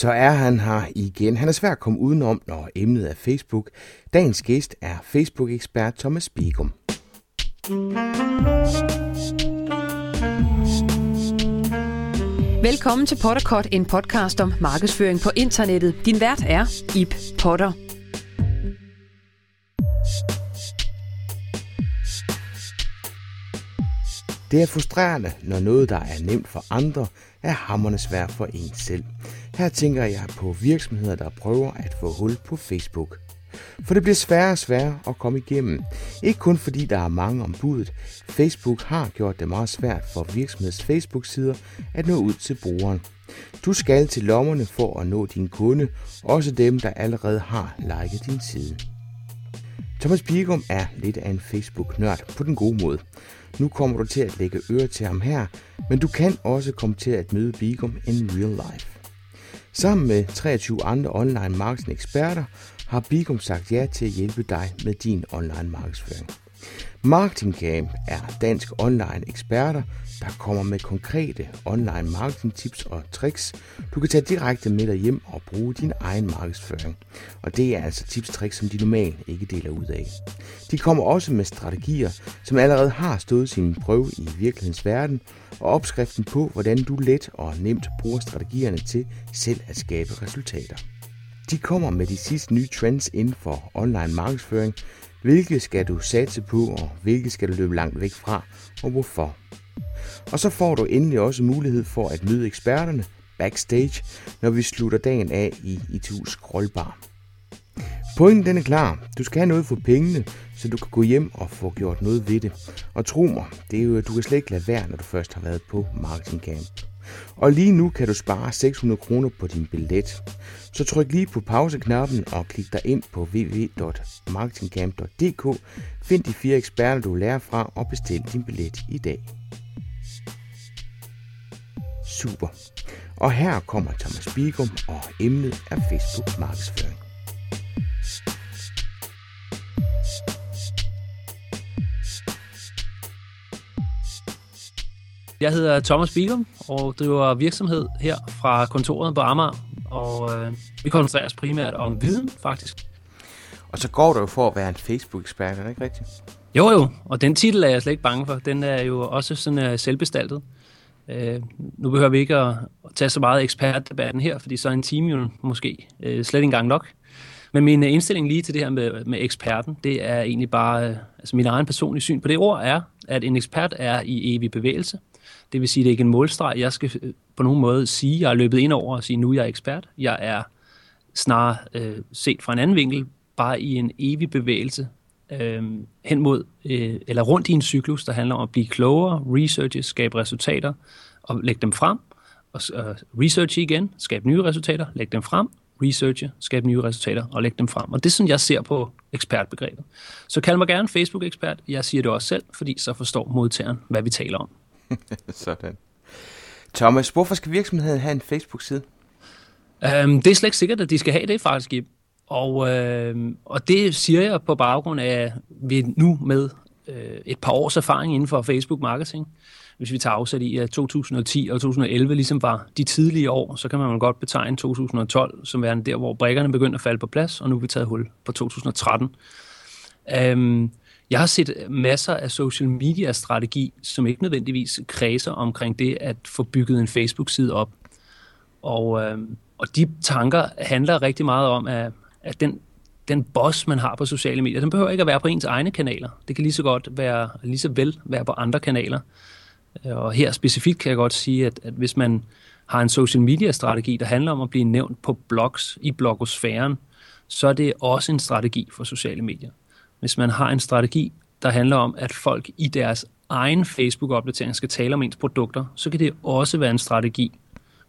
så er han her igen. Han er svært at komme udenom, når emnet er Facebook. Dagens gæst er Facebook-ekspert Thomas Bigum. Velkommen til Potterkort, en podcast om markedsføring på internettet. Din vært er Ip Potter. Det er frustrerende, når noget, der er nemt for andre, er hammerne svært for en selv. Her tænker jeg på virksomheder, der prøver at få hul på Facebook. For det bliver sværere og sværere at komme igennem. Ikke kun fordi der er mange om budet. Facebook har gjort det meget svært for virksomheds Facebook-sider at nå ud til brugeren. Du skal til lommerne for at nå din kunde, også dem, der allerede har liket din side. Thomas Bigum er lidt af en Facebook-nørd på den gode måde. Nu kommer du til at lægge øre til ham her, men du kan også komme til at møde Bigum in real life. Sammen med 23 andre online marketing eksperter har Bigum sagt ja til at hjælpe dig med din online markedsføring. Marketing Camp er dansk online eksperter, der kommer med konkrete online marketing tips og tricks. Du kan tage direkte med dig hjem og bruge din egen markedsføring. Og det er altså tips og tricks, som de normalt ikke deler ud af. De kommer også med strategier, som allerede har stået sin prøve i virkelighedens verden, og opskriften på, hvordan du let og nemt bruger strategierne til selv at skabe resultater. De kommer med de sidste nye trends inden for online markedsføring, hvilke skal du satse på, og hvilke skal du løbe langt væk fra, og hvorfor. Og så får du endelig også mulighed for at møde eksperterne backstage, når vi slutter dagen af i ITU's Scrollbar. Pointen den er klar. Du skal have noget for pengene, så du kan gå hjem og få gjort noget ved det. Og tro mig, det er jo, du kan slet ikke lade være, når du først har været på Marketing Camp. Og lige nu kan du spare 600 kroner på din billet. Så tryk lige på pauseknappen og klik dig ind på www.marketingcamp.dk. Find de fire eksperter, du lærer fra og bestil din billet i dag. Super. Og her kommer Thomas Bigum, og emnet er Facebook markedsføring. Jeg hedder Thomas Bigum og driver virksomhed her fra kontoret på Amager. Og øh, vi koncentrerer os primært om viden, faktisk. Og så går du jo for at være en Facebook-ekspert, er det ikke rigtigt? Jo, jo. Og den titel er jeg slet ikke bange for. Den er jo også sådan uh, selvbestaltet. Øh, nu behøver vi ikke at, tage så meget ekspertdebatten her, fordi så er en time jo måske øh, slet ikke engang nok. Men min øh, indstilling lige til det her med, med eksperten, det er egentlig bare, øh, altså min egen personlige syn på det ord er, at en ekspert er i evig bevægelse. Det vil sige, at det er ikke en målstreg, jeg skal øh, på nogen måde sige, jeg er løbet ind over og sige, nu er jeg ekspert. Jeg er snarere øh, set fra en anden vinkel, bare i en evig bevægelse øh, hen mod, øh, eller rundt i en cyklus, der handler om at blive klogere, researche, skabe resultater og lægge dem frem, og øh, researche igen, skabe nye resultater, lægge dem frem, researche, skabe nye resultater og lægge dem frem. Og det er sådan, jeg ser på ekspertbegrebet. Så kald mig gerne Facebook-ekspert. Jeg siger det også selv, fordi så forstår modtageren, hvad vi taler om. Sådan. Thomas, hvorfor skal virksomheden have en Facebook-side? Um, det er slet ikke sikkert, at de skal have det faktisk. Og, øh, og det siger jeg på baggrund af, at vi nu med øh, et par års erfaring inden for Facebook marketing, hvis vi tager afsæt i, at 2010 og 2011 ligesom var de tidlige år, så kan man godt betegne 2012 som værende der, hvor brækkerne begyndte at falde på plads, og nu er vi taget hul på 2013. Um, øhm, jeg har set masser af social media strategi, som ikke nødvendigvis kredser omkring det at få bygget en Facebook-side op. Og, øh, og de tanker handler rigtig meget om, at, at den, den boss, man har på sociale medier, den behøver ikke at være på ens egne kanaler. Det kan lige så godt være, lige så vel være på andre kanaler. Øh, og her specifikt kan jeg godt sige, at, at hvis man har en social media strategi, der handler om at blive nævnt på blogs i blogosfæren, så er det også en strategi for sociale medier hvis man har en strategi, der handler om, at folk i deres egen Facebook-opdatering skal tale om ens produkter, så kan det også være en strategi.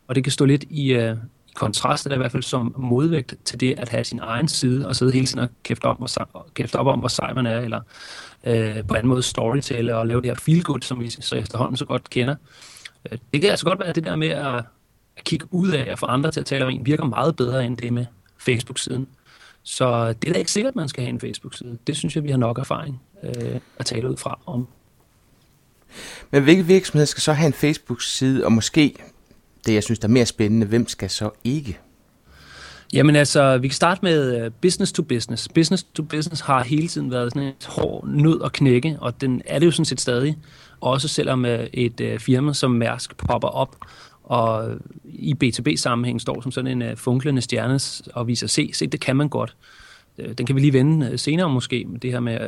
Og det kan stå lidt i, øh, kontrasten kontrast, eller i hvert fald som modvægt til det at have sin egen side, og sidde hele tiden og kæfte op, og kæfte op om, hvor sej man er, eller øh, på anden måde storytale og lave det her feel-good, som vi så efterhånden så godt kender. Øh, det kan altså godt være, at det der med at, at kigge ud af og få andre til at tale om en, virker meget bedre end det med Facebook-siden. Så det er da ikke sikkert, at man skal have en Facebook-side. Det synes jeg, vi har nok erfaring øh, at tale ud fra om. Men hvilke virksomheder skal så have en Facebook-side, og måske det, jeg synes, der er mere spændende, hvem skal så ikke Jamen altså, vi kan starte med øh, business to business. Business to business har hele tiden været sådan et hård nød at knække, og den er det jo sådan set stadig. Også selvom øh, et øh, firma som Mærsk popper op og i B2B-sammenhæng står som sådan en funklende stjerne og viser, se, se, det kan man godt. Den kan vi lige vende senere måske, det her med,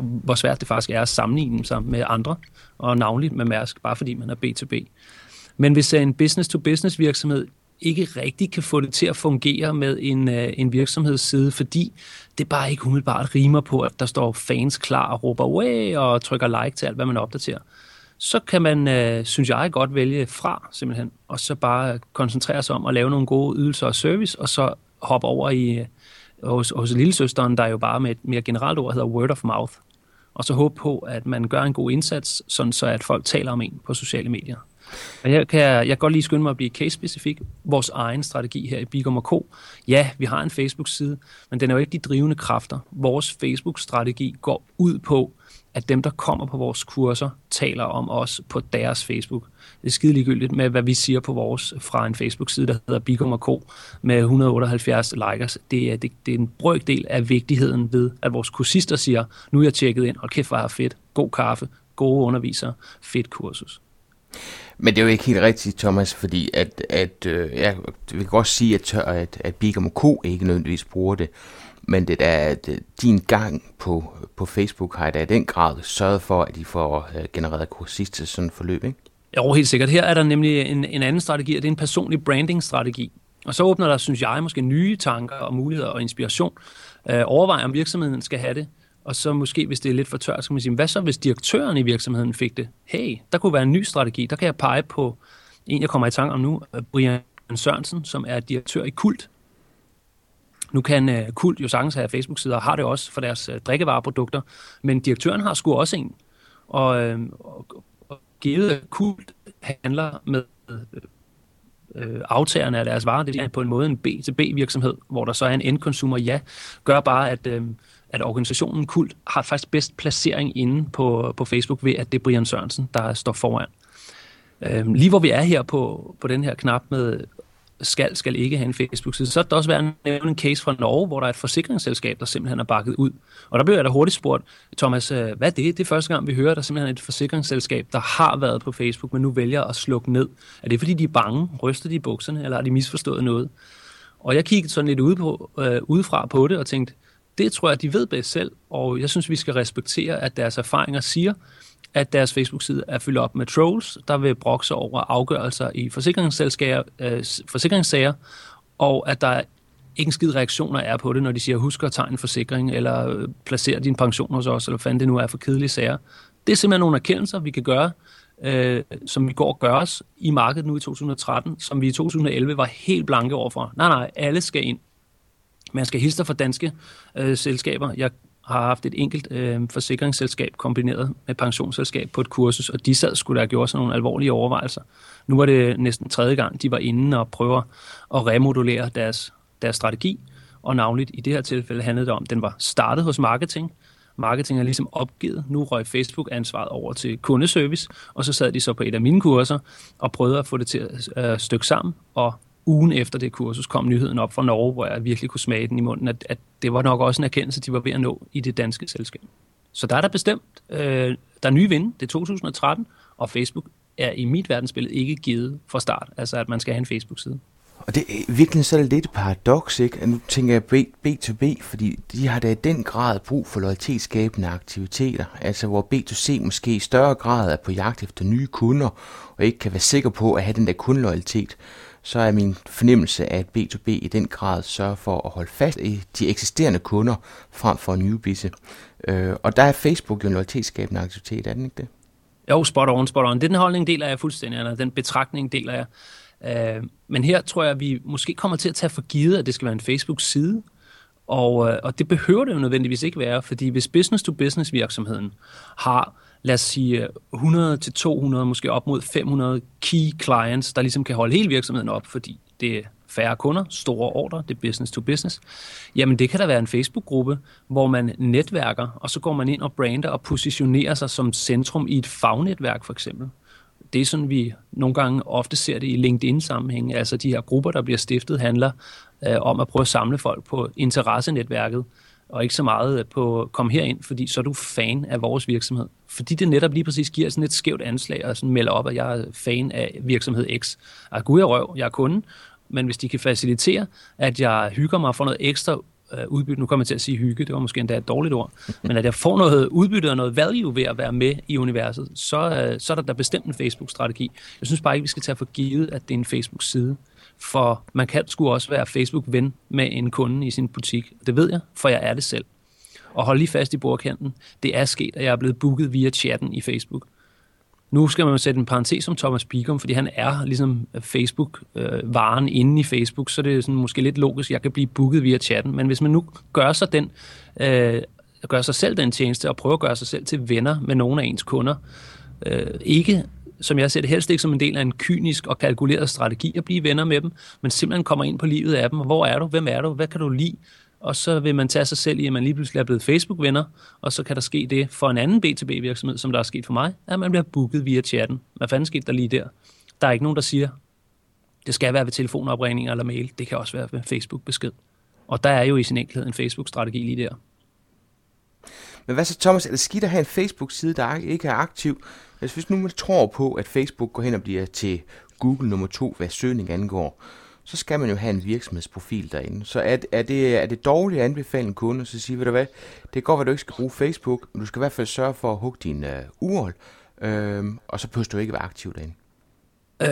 hvor svært det faktisk er at sammenligne sig med andre, og navnligt med Mærsk, bare fordi man er B2B. Men hvis øh, en business-to-business virksomhed ikke rigtig kan få det til at fungere med en, øh, en virksomhedsside, fordi det bare ikke umiddelbart rimer på, at der står fans klar og råber way og trykker like til alt, hvad man opdaterer. Så kan man, øh, synes jeg, godt vælge fra simpelthen, og så bare koncentrere sig om at lave nogle gode ydelser og service, og så hoppe over i øh, hos, hos lillesøsteren, der jo bare med et mere generelt ord hedder word of mouth. Og så håbe på, at man gør en god indsats, sådan så at folk taler om en på sociale medier. Og jeg kan, jeg kan godt lige skynde mig at blive case-specifik. Vores egen strategi her i Bigum Co. Ja, vi har en Facebook-side, men den er jo ikke de drivende kræfter. Vores Facebook-strategi går ud på, at dem, der kommer på vores kurser, taler om os på deres Facebook. Det er skide ligegyldigt med, hvad vi siger på vores fra en Facebook-side, der hedder Bigum Co. med 178 likers. Det er, det, det er en brøkdel af vigtigheden ved, at vores kursister siger, nu er jeg tjekket ind, og kæft, hvor er fedt, god kaffe, gode undervisere, fedt kursus. Men det er jo ikke helt rigtigt, Thomas, fordi at, at øh, jeg vil godt sige, at, at, at Bigum Co. ikke nødvendigvis bruger det, men det er at øh, din gang på, på Facebook har da i den grad sørget for, at de får øh, genereret kursister til sådan et forløb, ikke? Jo, helt sikkert. Her er der nemlig en, en anden strategi, og det er en personlig branding-strategi. Og så åbner der, synes jeg, måske nye tanker og muligheder og inspiration. Øh, overvej, om virksomheden skal have det. Og så måske, hvis det er lidt for tørt, så kan man sige, hvad så hvis direktøren i virksomheden fik det? Hey, der kunne være en ny strategi. Der kan jeg pege på en, jeg kommer i tanke om nu, øh, Brian Sørensen, som er direktør i Kult. Nu kan uh, Kult jo sagtens have Facebook-sider, og har det også for deres uh, drikkevareprodukter, men direktøren har sgu også en. Og, uh, og, og givet Kult handler med øh, aftagerne af deres varer, det er på en måde en B-til-B-virksomhed, hvor der så er en endkonsumer, ja, gør bare, at øh, at organisationen Kult har faktisk bedst placering inde på, på Facebook ved, at det er Brian Sørensen, der står foran. Øhm, lige hvor vi er her på, på den her knap med skal, skal ikke have en Facebook-side, så er der også været nævnt en case fra Norge, hvor der er et forsikringsselskab, der simpelthen er bakket ud. Og der blev jeg da hurtigt spurgt, Thomas, øh, hvad er det? Det er første gang, vi hører, at der simpelthen er et forsikringsselskab, der har været på Facebook, men nu vælger at slukke ned. Er det, fordi de er bange? Ryster de i bukserne, eller har de misforstået noget? Og jeg kiggede sådan lidt ude på, øh, udefra på det og tænkte, det tror jeg, de ved bedst selv, og jeg synes, vi skal respektere, at deres erfaringer siger, at deres Facebook-side er fyldt op med trolls, der vil brokse over afgørelser i forsikringsselskaber, øh, forsikringssager, og at der ikke en skid reaktioner er på det, når de siger, husk at tegne en forsikring, eller øh, placer din pension hos os, eller hvad det nu er for kedelige sager. Det er simpelthen nogle erkendelser, vi kan gøre, øh, som vi går og gør os i markedet nu i 2013, som vi i 2011 var helt blanke overfor. Nej, nej, alle skal ind. Man skal hilse fra danske øh, selskaber. Jeg har haft et enkelt øh, forsikringsselskab kombineret med pensionsselskab på et kursus, og de sad skulle der have gjort sådan nogle alvorlige overvejelser. Nu var det næsten tredje gang, de var inde og prøver at remodulere deres, deres strategi, og navnligt i det her tilfælde handlede det om, at den var startet hos marketing. Marketing er ligesom opgivet. Nu røg Facebook ansvaret over til kundeservice, og så sad de så på et af mine kurser og prøvede at få det til at øh, stykke sammen og ugen efter det kursus kom nyheden op fra Norge, hvor jeg virkelig kunne smage den i munden, at, at det var nok også en erkendelse, de var ved at nå i det danske selskab. Så der er der bestemt, øh, der er nye vinde, det er 2013, og Facebook er i mit verdensbillede ikke givet fra start, altså at man skal have en Facebook-side. Og det er virkelig så lidt paradoks, ikke? At Nu tænker jeg B2B, fordi de har da i den grad brug for loyalitetsskabende aktiviteter, altså hvor B2C måske i større grad er på jagt efter nye kunder, og ikke kan være sikker på at have den der kundeloyalitet så er min fornemmelse, at B2B i den grad sørger for at holde fast i de eksisterende kunder frem for newbisse. Øh, og der er Facebook jo en loyalitetsskabende aktivitet, er den ikke det? Jo, spot on, spot on. Den holdning deler jeg fuldstændig, eller den betragtning deler jeg. Øh, men her tror jeg, at vi måske kommer til at tage for givet, at det skal være en Facebook-side, og, øh, og det behøver det jo nødvendigvis ikke være, fordi hvis business-to-business virksomheden har lad os sige 100 til 200, måske op mod 500 key clients, der ligesom kan holde hele virksomheden op, fordi det er færre kunder, store ordre, det er business to business, jamen det kan da være en Facebook-gruppe, hvor man netværker, og så går man ind og brander og positionerer sig som centrum i et fagnetværk for eksempel. det er sådan, vi nogle gange ofte ser det i LinkedIn-sammenhæng. Altså de her grupper, der bliver stiftet, handler øh, om at prøve at samle folk på interessenetværket, og ikke så meget på kom herind, fordi så er du fan af vores virksomhed. Fordi det netop lige præcis giver sådan et skævt anslag og sådan melder op, at jeg er fan af virksomhed X. Og gud er røv, jeg er kunden, men hvis de kan facilitere, at jeg hygger mig for noget ekstra øh, udbytte, nu kommer jeg til at sige hygge, det var måske endda et dårligt ord, men at jeg får noget udbytte og noget value ved at være med i universet, så, øh, så er der da bestemt en Facebook-strategi. Jeg synes bare ikke, vi skal tage for givet, at det er en Facebook-side. For man kan sgu også være Facebook-ven med en kunde i sin butik. Det ved jeg, for jeg er det selv. Og hold lige fast i bordkanten. Det er sket, at jeg er blevet booket via chatten i Facebook. Nu skal man jo sætte en parentes om Thomas Bigum, fordi han er ligesom øh, Facebook-varen øh, inde i Facebook, så det er sådan måske lidt logisk, at jeg kan blive booket via chatten. Men hvis man nu gør sig den, øh, gør sig selv den tjeneste og prøver at gøre sig selv til venner med nogle af ens kunder, øh, ikke som jeg ser det helst ikke som en del af en kynisk og kalkuleret strategi at blive venner med dem, men simpelthen kommer ind på livet af dem. Hvor er du? Hvem er du? Hvad kan du lide? Og så vil man tage sig selv i, at man lige pludselig er blevet Facebook-venner, og så kan der ske det for en anden B2B-virksomhed, som der er sket for mig, at man bliver booket via chatten. Hvad fanden skete der lige der? Der er ikke nogen, der siger, det skal være ved telefonopringninger eller mail. Det kan også være ved Facebook-besked. Og der er jo i sin enkelhed en Facebook-strategi lige der. Men hvad så, Thomas? Er det skidt at have en Facebook-side, der ikke er aktiv? Altså, hvis nu man tror på, at Facebook går hen og bliver til Google nummer to, hvad søgning angår, så skal man jo have en virksomhedsprofil derinde. Så er, er, det, er det dårligt at anbefale en kunde, så siger, ved du hvad, det går, godt at du ikke skal bruge Facebook, men du skal i hvert fald sørge for at hugge din uh, url, øh, øhm, og så behøver du ikke være aktiv derinde. Øh,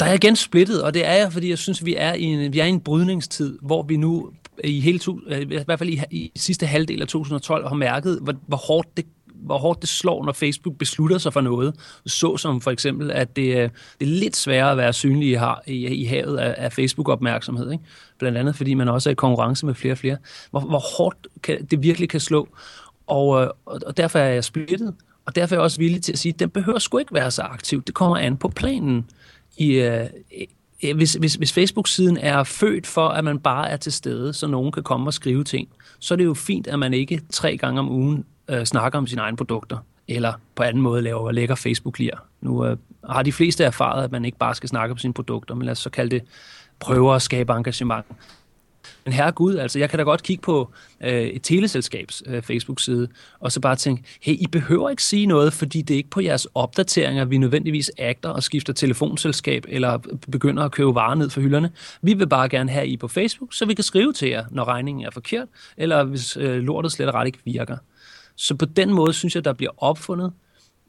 der er igen splittet, og det er jeg, fordi jeg synes, vi er i en, vi er i en brydningstid, hvor vi nu i hele to, øh, i hvert fald i, i sidste halvdel af 2012 har mærket, hvor, hvor hårdt det hvor hårdt det slår, når Facebook beslutter sig for noget. Så som for eksempel, at det, øh, det er lidt sværere at være synlig i, i, i havet af, af Facebook-opmærksomhed. Ikke? Blandt andet, fordi man også er i konkurrence med flere og flere. Hvor, hvor hårdt kan, det virkelig kan slå. Og, øh, og, og derfor er jeg splittet. Og derfor er jeg også villig til at sige, at den behøver sgu ikke være så aktiv. Det kommer an på planen. I, øh, hvis, hvis, hvis Facebook-siden er født for, at man bare er til stede, så nogen kan komme og skrive ting, så er det jo fint, at man ikke tre gange om ugen øh, snakker om sine egne produkter, eller på anden måde laver lækker Facebook-lir. Nu øh, har de fleste erfaret, at man ikke bare skal snakke om sine produkter, men lad os så kalde det prøver at skabe engagement. Men herre Gud, altså jeg kan da godt kigge på øh, et teleselskabs øh, Facebook-side, og så bare tænke, hey, I behøver ikke sige noget, fordi det er ikke på jeres opdateringer, vi nødvendigvis agter og skifter telefonselskab, eller begynder at købe varer ned for hylderne. Vi vil bare gerne have I på Facebook, så vi kan skrive til jer, når regningen er forkert, eller hvis øh, lortet slet og ret ikke virker. Så på den måde synes jeg, der bliver opfundet,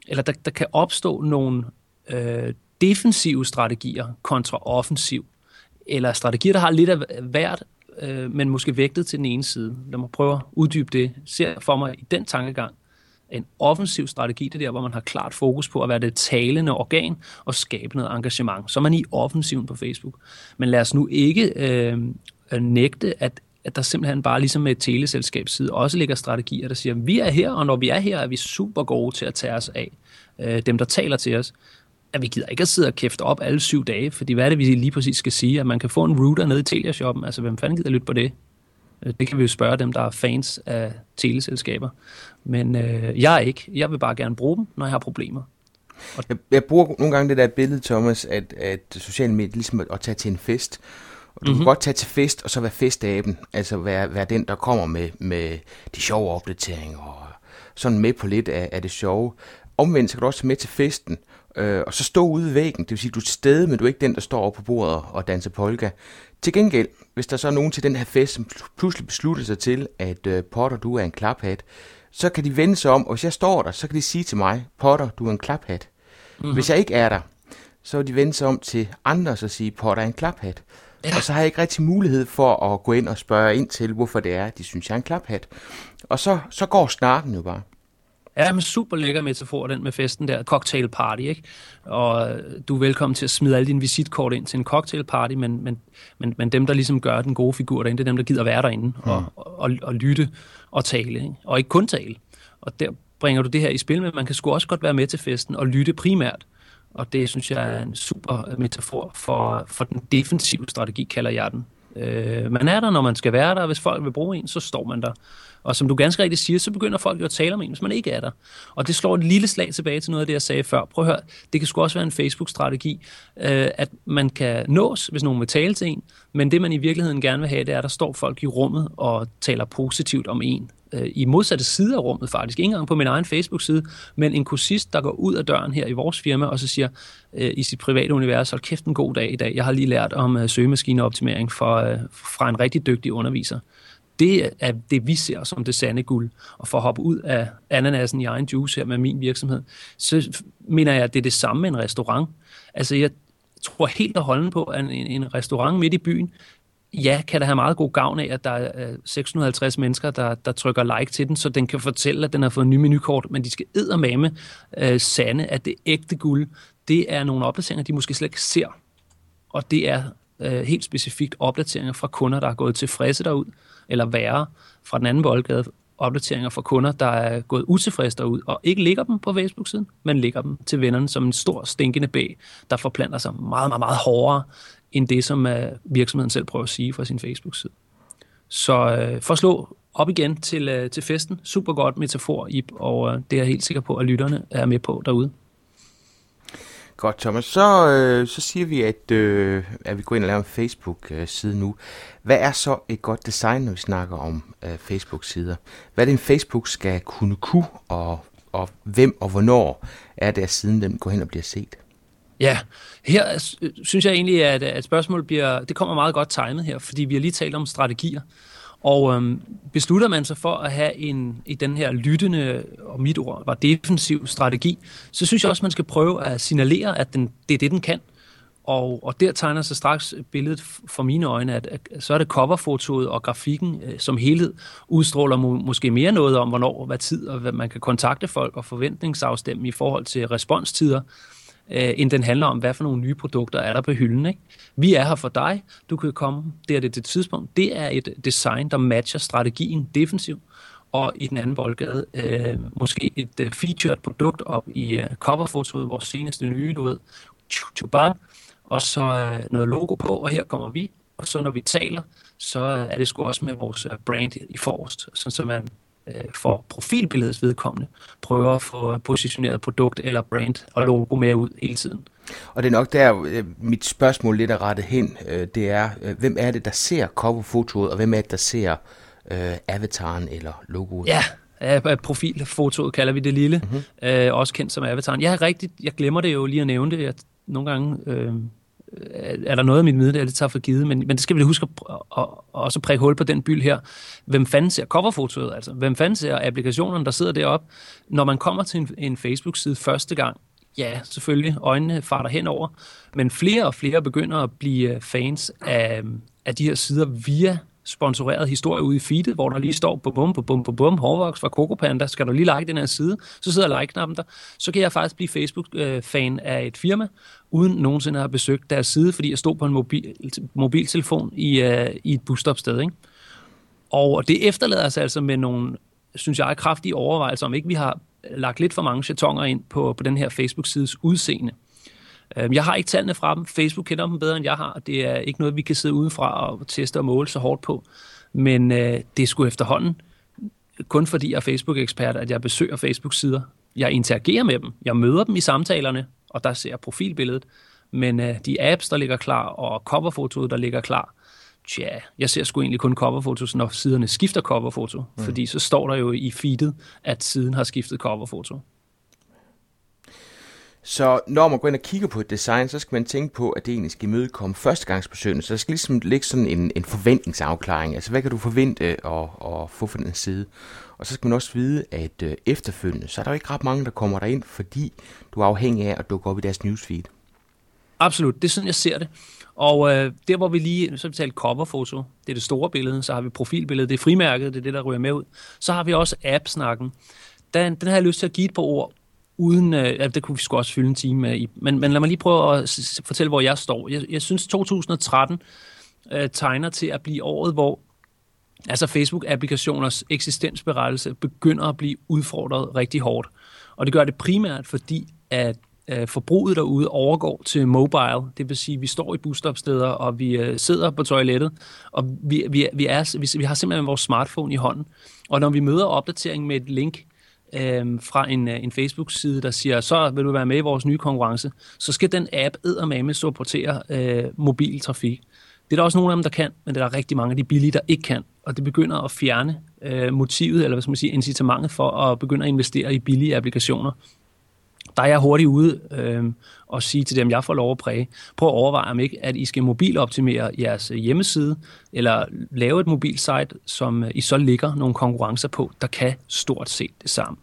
eller der, der kan opstå nogle øh, defensive strategier kontra offensiv, eller strategier, der har lidt af hvert, øh, men måske vægtet til den ene side. Lad mig prøve at uddybe det. Ser for mig i den tankegang, en offensiv strategi, det der, hvor man har klart fokus på at være det talende organ og skabe noget engagement. Så er man i offensiven på Facebook. Men lad os nu ikke øh, nægte, at at der simpelthen bare ligesom med et teleselskabs side også ligger strategier, der siger, vi er her, og når vi er her, er vi super gode til at tage os af øh, dem, der taler til os. At vi gider ikke at sidde og kæfte op alle syv dage, fordi hvad er det, vi lige præcis skal sige? At man kan få en router nede i Telia-shoppen, altså hvem fanden gider lytte på det? Øh, det kan vi jo spørge dem, der er fans af teleselskaber. Men øh, jeg er ikke. Jeg vil bare gerne bruge dem, når jeg har problemer. Og jeg, jeg bruger nogle gange det der billede, Thomas, at, at sociale medier ligesom at, at tage til en fest. Og du mm-hmm. kan godt tage til fest, og så være festaben. Altså være, være den, der kommer med, med de sjove opdateringer, og sådan med på lidt af, af det sjove. Omvendt så kan du også med til festen, øh, og så stå ude ved væggen. Det vil sige, at du er stede, men du er ikke den, der står oppe på bordet og danser polka. Til gengæld, hvis der så er nogen til den her fest, som pludselig beslutter sig til, at øh, Potter, du er en klaphat, så kan de vende sig om, og hvis jeg står der, så kan de sige til mig, Potter, du er en klaphat. Mm-hmm. Hvis jeg ikke er der, så vil de vende sig om til andre og sige, Potter er en klaphat. Ja. Og så har jeg ikke rigtig mulighed for at gå ind og spørge ind til, hvorfor det er, de synes, jeg er en klaphat. Og så, så går snakken jo bare. Ja, men super lækker metafor, den med festen der. Cocktail party, ikke? Og du er velkommen til at smide alle dine visitkort ind til en cocktail party, men, men, men, men dem, der ligesom gør den gode figur derinde, det er dem, der gider være derinde mm. og, og, og lytte og tale, ikke? Og ikke kun tale. Og der bringer du det her i spil med, man kan sgu også godt være med til festen og lytte primært. Og det synes jeg er en super metafor for, for den defensive strategi, kalder jeg den. Øh, man er der, når man skal være der, og hvis folk vil bruge en, så står man der. Og som du ganske rigtigt siger, så begynder folk jo at tale om en, hvis man ikke er der. Og det slår et lille slag tilbage til noget af det, jeg sagde før. Prøv at høre, det kan sgu også være en Facebook-strategi, øh, at man kan nås, hvis nogen vil tale til en, men det man i virkeligheden gerne vil have, det er, at der står folk i rummet og taler positivt om en øh, i modsatte side af rummet faktisk. Ikke engang på min egen Facebook-side, men en kursist, der går ud af døren her i vores firma og så siger øh, i sit private univers, hold kæft en god dag i dag. Jeg har lige lært om øh, søgemaskineoptimering fra, øh, fra en rigtig dygtig underviser. Det er det, vi ser som det sande guld. Og for at hoppe ud af ananasen i egen juice her med min virksomhed, så mener jeg, at det er det samme med en restaurant. Altså, jeg tror helt og holden på, at en, en restaurant midt i byen, ja, kan der have meget god gavn af, at der er øh, 650 mennesker, der, der trykker like til den, så den kan fortælle, at den har fået en ny menukort, men de skal eddermame øh, sande, at det ægte guld, det er nogle opdateringer, de måske slet ikke ser. Og det er øh, helt specifikt opdateringer fra kunder, der er gået tilfredse derud, eller værre fra den anden boldgade, opdateringer fra kunder, der er gået utilfredse derud, og ikke ligger dem på Facebook-siden, men ligger dem til vennerne som en stor stinkende bag, der forplanter sig meget, meget, meget hårdere end det, som øh, virksomheden selv prøver at sige fra sin Facebook-side. Så øh, for at slå op igen til, øh, til festen, super godt metafor, Ip, og øh, det er jeg helt sikker på, at lytterne er med på derude. Godt, Thomas. Så, øh, så siger vi, at, øh, at vi går ind og laver en Facebook-side øh, nu. Hvad er så et godt design, når vi snakker om øh, Facebook-sider? Hvad er det, en Facebook skal kunne kunne, og, og hvem og hvornår er det, at siden den går hen og bliver set? Ja, her øh, synes jeg egentlig, at, at spørgsmålet bliver, det kommer meget godt timet her, fordi vi har lige talt om strategier. Og øhm, beslutter man sig for at have en, i den her lyttende, og mit ord var defensiv strategi, så synes jeg også, man skal prøve at signalere, at den, det er det, den kan. Og, og der tegner sig straks billedet for mine øjne, at, at så er det coverfotoet og grafikken øh, som helhed udstråler må, måske mere noget om, hvornår, hvad tid, og hvad man kan kontakte folk og forventningsafstemme i forhold til responstider øh, end den handler om, hvad for nogle nye produkter er der på hylden. Ikke? Vi er her for dig. Du kan komme der det, det tidspunkt. Det er et design, der matcher strategien defensiv og i den anden boldgade øh, måske et øh, featured produkt op i øh, coverfotoet, vores seneste nye, du ved, og så øh, noget logo på, og her kommer vi, og så når vi taler, så øh, er det sgu også med vores øh, brand i forrest, sådan så man for profilbilledets vedkommende prøver at få positioneret produkt eller brand og logo med ud hele tiden. Og det er nok der, øh, mit spørgsmål lidt er rettet hen. Øh, det er, øh, hvem er det, der ser coverfotoet, og hvem er det, der ser øh, avataren eller logoet? Ja, profilfotoet kalder vi det lille, mm-hmm. øh, også kendt som avataren. Jeg er rigtigt, jeg glemmer det jo lige at nævne det. Jeg, nogle gange øh, Øh, er der noget af mit middag, jeg lidt tager for givet, men, men det skal vi huske at, at, at også prikke hul på den byld her. Hvem fanden ser coverfotoet? Altså, hvem fanden ser applikationerne, der sidder deroppe? Når man kommer til en, en Facebook-side første gang, ja, selvfølgelig, øjnene farter henover, men flere og flere begynder at blive fans af, af de her sider via sponsoreret historie ude i feedet, hvor der lige står bum, bum, bum, bum, bum, Hårvoks fra Coco Panda, skal du lige like den her side, så sidder like-knappen der, så kan jeg faktisk blive Facebook-fan af et firma, uden nogensinde at have besøgt deres side, fordi jeg stod på en mobil, mobiltelefon i, uh, i et busstopsted. Ikke? Og det efterlader sig altså med nogle, synes jeg, kraftige overvejelser, om ikke vi har lagt lidt for mange chatonger ind på, på den her Facebook-sides udseende. Øhm, jeg har ikke tallene fra dem. Facebook kender dem bedre, end jeg har. Det er ikke noget, vi kan sidde udenfra og teste og måle så hårdt på. Men øh, det er sgu efterhånden, kun fordi jeg er Facebook-ekspert, at jeg besøger Facebook-sider. Jeg interagerer med dem. Jeg møder dem i samtalerne, og der ser jeg profilbilledet. Men øh, de apps, der ligger klar, og coverfotoet, der ligger klar, tja, jeg ser sgu egentlig kun coverfotos, når siderne skifter coverfoto. Mm. Fordi så står der jo i feedet, at siden har skiftet coverfoto. Så når man går ind og kigger på et design, så skal man tænke på, at det egentlig skal imødekomme førstegangsbesøgende. Så der skal ligesom ligge sådan en, en forventningsafklaring. Altså, hvad kan du forvente at, at få fra den side? Og så skal man også vide, at øh, efterfølgende, så er der jo ikke ret mange, der kommer derind, fordi du er afhængig af at dukke op i deres newsfeed. Absolut, det er sådan, jeg ser det. Og øh, der, hvor vi lige, så vi talte coverfoto, det er det store billede, så har vi profilbilledet, det er frimærket, det er det, der ryger med ud. Så har vi også app-snakken. Den, den har jeg lyst til at give et par ord uden, øh, ja, det kunne vi sgu også fylde en time med i. Men, men lad mig lige prøve at fortælle, hvor jeg står. Jeg, jeg synes, 2013 øh, tegner til at blive året, hvor altså Facebook-applikationers eksistensberettelse begynder at blive udfordret rigtig hårdt. Og det gør det primært, fordi at øh, forbruget derude overgår til mobile. Det vil sige, at vi står i busstopsteder, og vi øh, sidder på toilettet, og vi, vi, vi, er, vi, vi har simpelthen vores smartphone i hånden. Og når vi møder opdatering med et link øh, fra en, øh, en Facebook-side, der siger, så vil du være med i vores nye konkurrence, så skal den app eddermame supportere øh, mobiltrafik. Det er der også nogle af dem, der kan, men der er rigtig mange af de billige, der ikke kan. Og det begynder at fjerne øh, motivet, eller hvad skal man sige, incitamentet for at begynde at investere i billige applikationer der er jeg hurtigt ude øh, og sige til dem, jeg får lov at præge. Prøv at overveje, om ikke, at I skal mobiloptimere jeres øh, hjemmeside, eller lave et mobilsite, som øh, I så ligger nogle konkurrencer på, der kan stort set det samme.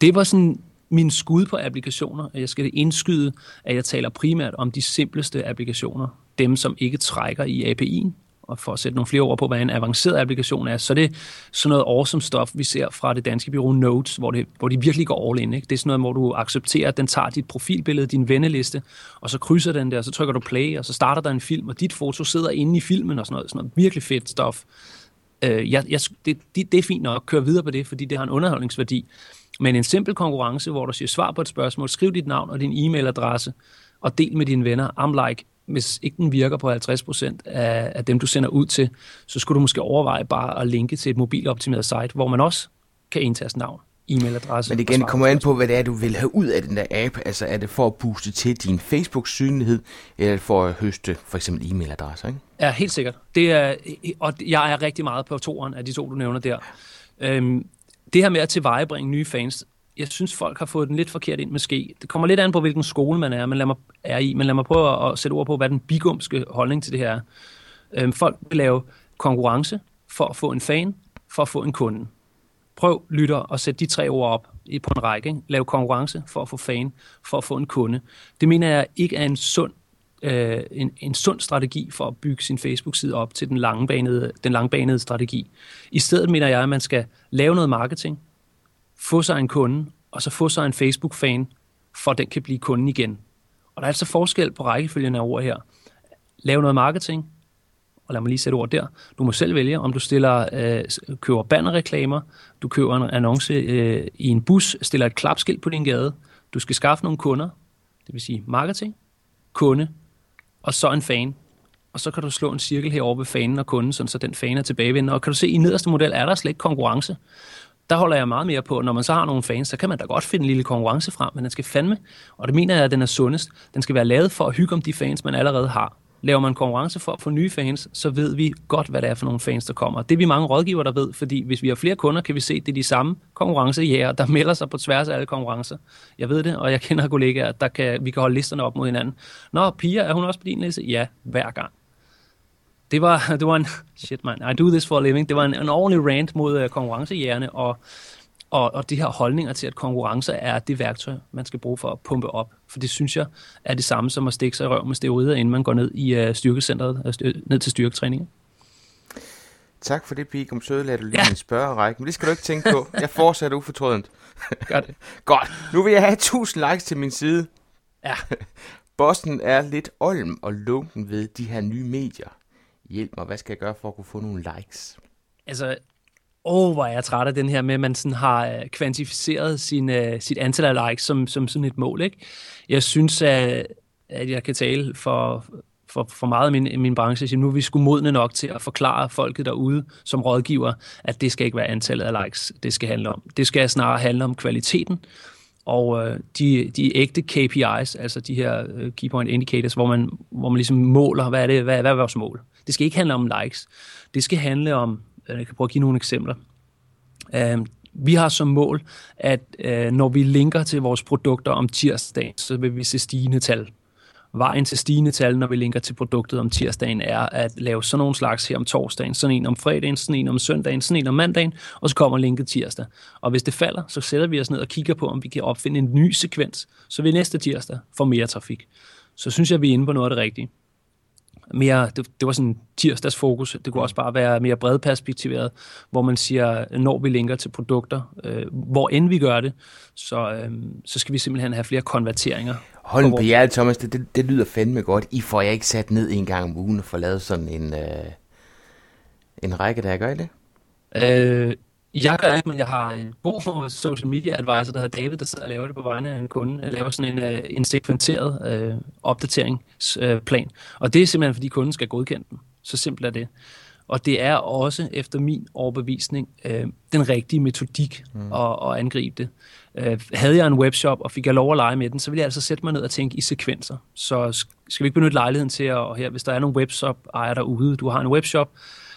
Det var sådan min skud på applikationer. Jeg skal indskyde, at jeg taler primært om de simpleste applikationer. Dem, som ikke trækker i API'en, og for at sætte nogle flere ord på, hvad en avanceret applikation er, så er det sådan noget awesome stuff, vi ser fra det danske bureau Notes, hvor, det, hvor de virkelig går all in. Ikke? Det er sådan noget, hvor du accepterer, at den tager dit profilbillede, din venneliste, og så krydser den der, og så trykker du play, og så starter der en film, og dit foto sidder inde i filmen og sådan noget. Sådan noget virkelig fedt stuff. Øh, jeg, jeg, det, det, det er fint nok at køre videre på det, fordi det har en underholdningsværdi. Men en simpel konkurrence, hvor du siger svar på et spørgsmål, skriv dit navn og din e-mailadresse, og del med dine venner. I'm like, hvis ikke den virker på 50% af, af dem, du sender ud til, så skulle du måske overveje bare at linke til et mobiloptimeret site, hvor man også kan indtaste navn e-mailadresse. Men igen, det kommer an på, hvad det er, du vil have ud af den der app. Altså, er det for at booste til din Facebook-synlighed, eller for at høste for eksempel e-mailadresser, ikke? Ja, helt sikkert. Det er, og jeg er rigtig meget på toeren af de to, du nævner der. Øhm, det her med at tilvejebringe nye fans, jeg synes, folk har fået den lidt forkert ind måske. Det kommer lidt an på, hvilken skole man er, men lad mig, er i, men lad mig prøve at sætte ord på, hvad den bigumske holdning til det her er. Øhm, folk vil lave konkurrence for at få en fan, for at få en kunde. Prøv, lytter, at sætte de tre ord op på en række. Ikke? Lav konkurrence for at få fan, for at få en kunde. Det mener jeg ikke er en sund øh, en, en sund strategi for at bygge sin Facebook-side op til den langbanede, den langbanede strategi. I stedet mener jeg, at man skal lave noget marketing, få sig en kunde, og så få sig en Facebook-fan, for at den kan blive kunden igen. Og der er altså forskel på rækkefølgen af ord her. Lav noget marketing, og lad mig lige sætte ord der. Du må selv vælge, om du stiller, øh, køber bannerreklamer, du køber en annonce øh, i en bus, stiller et klapskilt på din gade, du skal skaffe nogle kunder, det vil sige marketing, kunde, og så en fan. Og så kan du slå en cirkel herover ved fanen og kunden, sådan så den fan er tilbagevendende. Og kan du se, i nederste model er der slet ikke konkurrence der holder jeg meget mere på, når man så har nogle fans, så kan man da godt finde en lille konkurrence frem, men den skal fandme, og det mener jeg, at den er sundest, den skal være lavet for at hygge om de fans, man allerede har. Laver man konkurrence for at få nye fans, så ved vi godt, hvad det er for nogle fans, der kommer. Det er vi mange rådgiver, der ved, fordi hvis vi har flere kunder, kan vi se, at det er de samme konkurrencejæger, der melder sig på tværs af alle konkurrencer. Jeg ved det, og jeg kender kollegaer, der kan, vi kan holde listerne op mod hinanden. Nå, Pia, er hun også på din liste? Ja, hver gang det var, det var en, shit man, I do this for a living, det var en, en ordentlig rant mod uh, konkurrencejerne og, og, og de her holdninger til, at konkurrence er det værktøj, man skal bruge for at pumpe op. For det synes jeg er det samme som at stikke sig i røv med steroider, inden man går ned i uh, styrkecentret, uh, styr, ned til styrketræning. Tak for det, Pig. Om søde lader du lige ja. en spørgerække, men det skal du ikke tænke på. Jeg fortsætter ufortrødent. Gør det. Godt. Nu vil jeg have 1000 likes til min side. Ja. Bossen er lidt olm og lunken ved de her nye medier hjælp mig, hvad skal jeg gøre for at kunne få nogle likes? Altså, åh, hvor er jeg træt af den her med, at man sådan har øh, kvantificeret sin, uh, sit antal af likes som, som sådan et mål. Ikke? Jeg synes, at, at jeg kan tale for, for, for meget af min, min branche, så nu er vi sgu modne nok til at forklare folket derude som rådgiver, at det skal ikke være antallet af likes, det skal handle om. Det skal snarere handle om kvaliteten, og øh, de, de ægte KPIs, altså de her øh, Key Point Indicators, hvor man, hvor man ligesom måler, hvad er, det, hvad, hvad er vores mål? Det skal ikke handle om likes. Det skal handle om, øh, jeg kan prøve at give nogle eksempler. Øh, vi har som mål, at øh, når vi linker til vores produkter om tirsdagen, så vil vi se stigende tal. Vejen til stigende tal, når vi linker til produktet om tirsdagen, er at lave sådan nogle slags her om torsdagen, sådan en om fredagen, sådan en om søndagen, sådan en om mandagen, og så kommer linket tirsdag. Og hvis det falder, så sætter vi os ned og kigger på, om vi kan opfinde en ny sekvens, så vi næste tirsdag får mere trafik. Så synes jeg, vi er inde på noget af det rigtige mere, det, det var sådan tirsdags fokus. Det kunne også bare være mere bredperspektiveret, hvor man siger, når vi linker til produkter, øh, hvor end vi gør det, så, øh, så skal vi simpelthen have flere konverteringer. Hold på hjertet, Thomas. Det, det, det lyder fandme godt. I får jeg ikke sat ned en gang om ugen og få lavet sådan en, øh, en række, der gør I det? Øh, Jeg gør ikke, men jeg har en god social media advisor, der hedder David, der sidder og laver det på vegne af en kunde. Jeg laver sådan en, en sekventeret øh, opdateringsplan. Og det er simpelthen, fordi kunden skal godkende den. Så simpelt er det. Og det er også, efter min overbevisning, øh, den rigtige metodik mm. at, at angribe det. Øh, havde jeg en webshop, og fik jeg lov at lege med den, så ville jeg altså sætte mig ned og tænke i sekvenser. Så skal vi ikke benytte lejligheden til at, her, hvis der er nogle webshop-ejer derude, du har en webshop,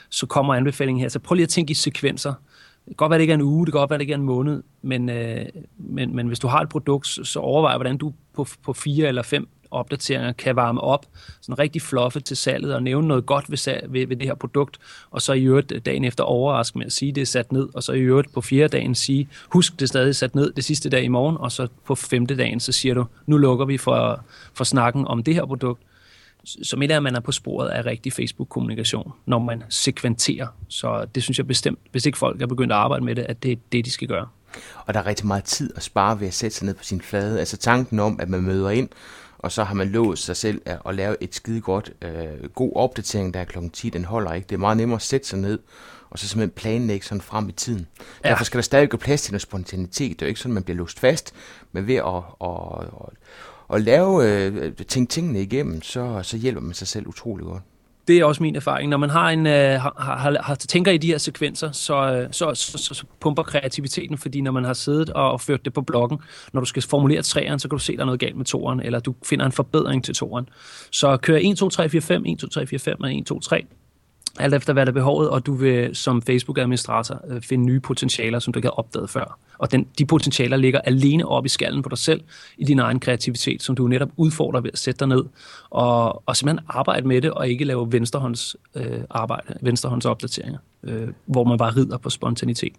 så kommer anbefalingen her. Så prøv lige at tænke i sekvenser. Det kan godt være, det ikke er en uge, det kan godt være, det ikke er en måned, men, øh, men, men hvis du har et produkt, så overvej, hvordan du på, på fire eller fem opdateringer kan varme op, sådan rigtig fluffe til salget og nævne noget godt ved, salg, ved, ved det her produkt, og så i øvrigt dagen efter overraske med at sige, at det er sat ned, og så i øvrigt på fjerde dagen sige, husk det er stadig sat ned det sidste dag i morgen, og så på femte dagen, så siger du, nu lukker vi for, for snakken om det her produkt. Så mener af, at man er på sporet af rigtig Facebook-kommunikation, når man sekventerer. Så det synes jeg bestemt, hvis ikke folk er begyndt at arbejde med det, at det er det, de skal gøre. Og der er rigtig meget tid at spare ved at sætte sig ned på sin flade. Altså tanken om, at man møder ind, og så har man låst sig selv at, at lave et skide godt, øh, god opdatering, der er klokken 10, den holder ikke. Det er meget nemmere at sætte sig ned, og så simpelthen planlægge sådan frem i tiden. Ja. Derfor skal der stadig gå plads til noget spontanitet. Det er jo ikke sådan, man bliver låst fast, men ved at, at, at, at lave øh, ting, tingene igennem, så, så hjælper man sig selv utrolig godt det er også min erfaring. Når man har en, øh, har, har, har, tænker i de her sekvenser, så, øh, så, så, så, så pumper kreativiteten, fordi når man har siddet og, og ført det på bloggen, når du skal formulere træeren, så kan du se, at der er noget galt med toeren, eller du finder en forbedring til toeren. Så kør 1, 2, 3, 4, 5, 1, 2, 3, 4, 5 og 1, 2, 3 alt efter hvad der er behovet, og du vil som Facebook-administrator øh, finde nye potentialer, som du ikke har opdaget før. Og den, de potentialer ligger alene op i skallen på dig selv, i din egen kreativitet, som du netop udfordrer ved at sætte dig ned, og, og simpelthen arbejde med det, og ikke lave venstrehånds øh, arbejde, venstrehånds opdateringer, øh, hvor man bare rider på spontanitet.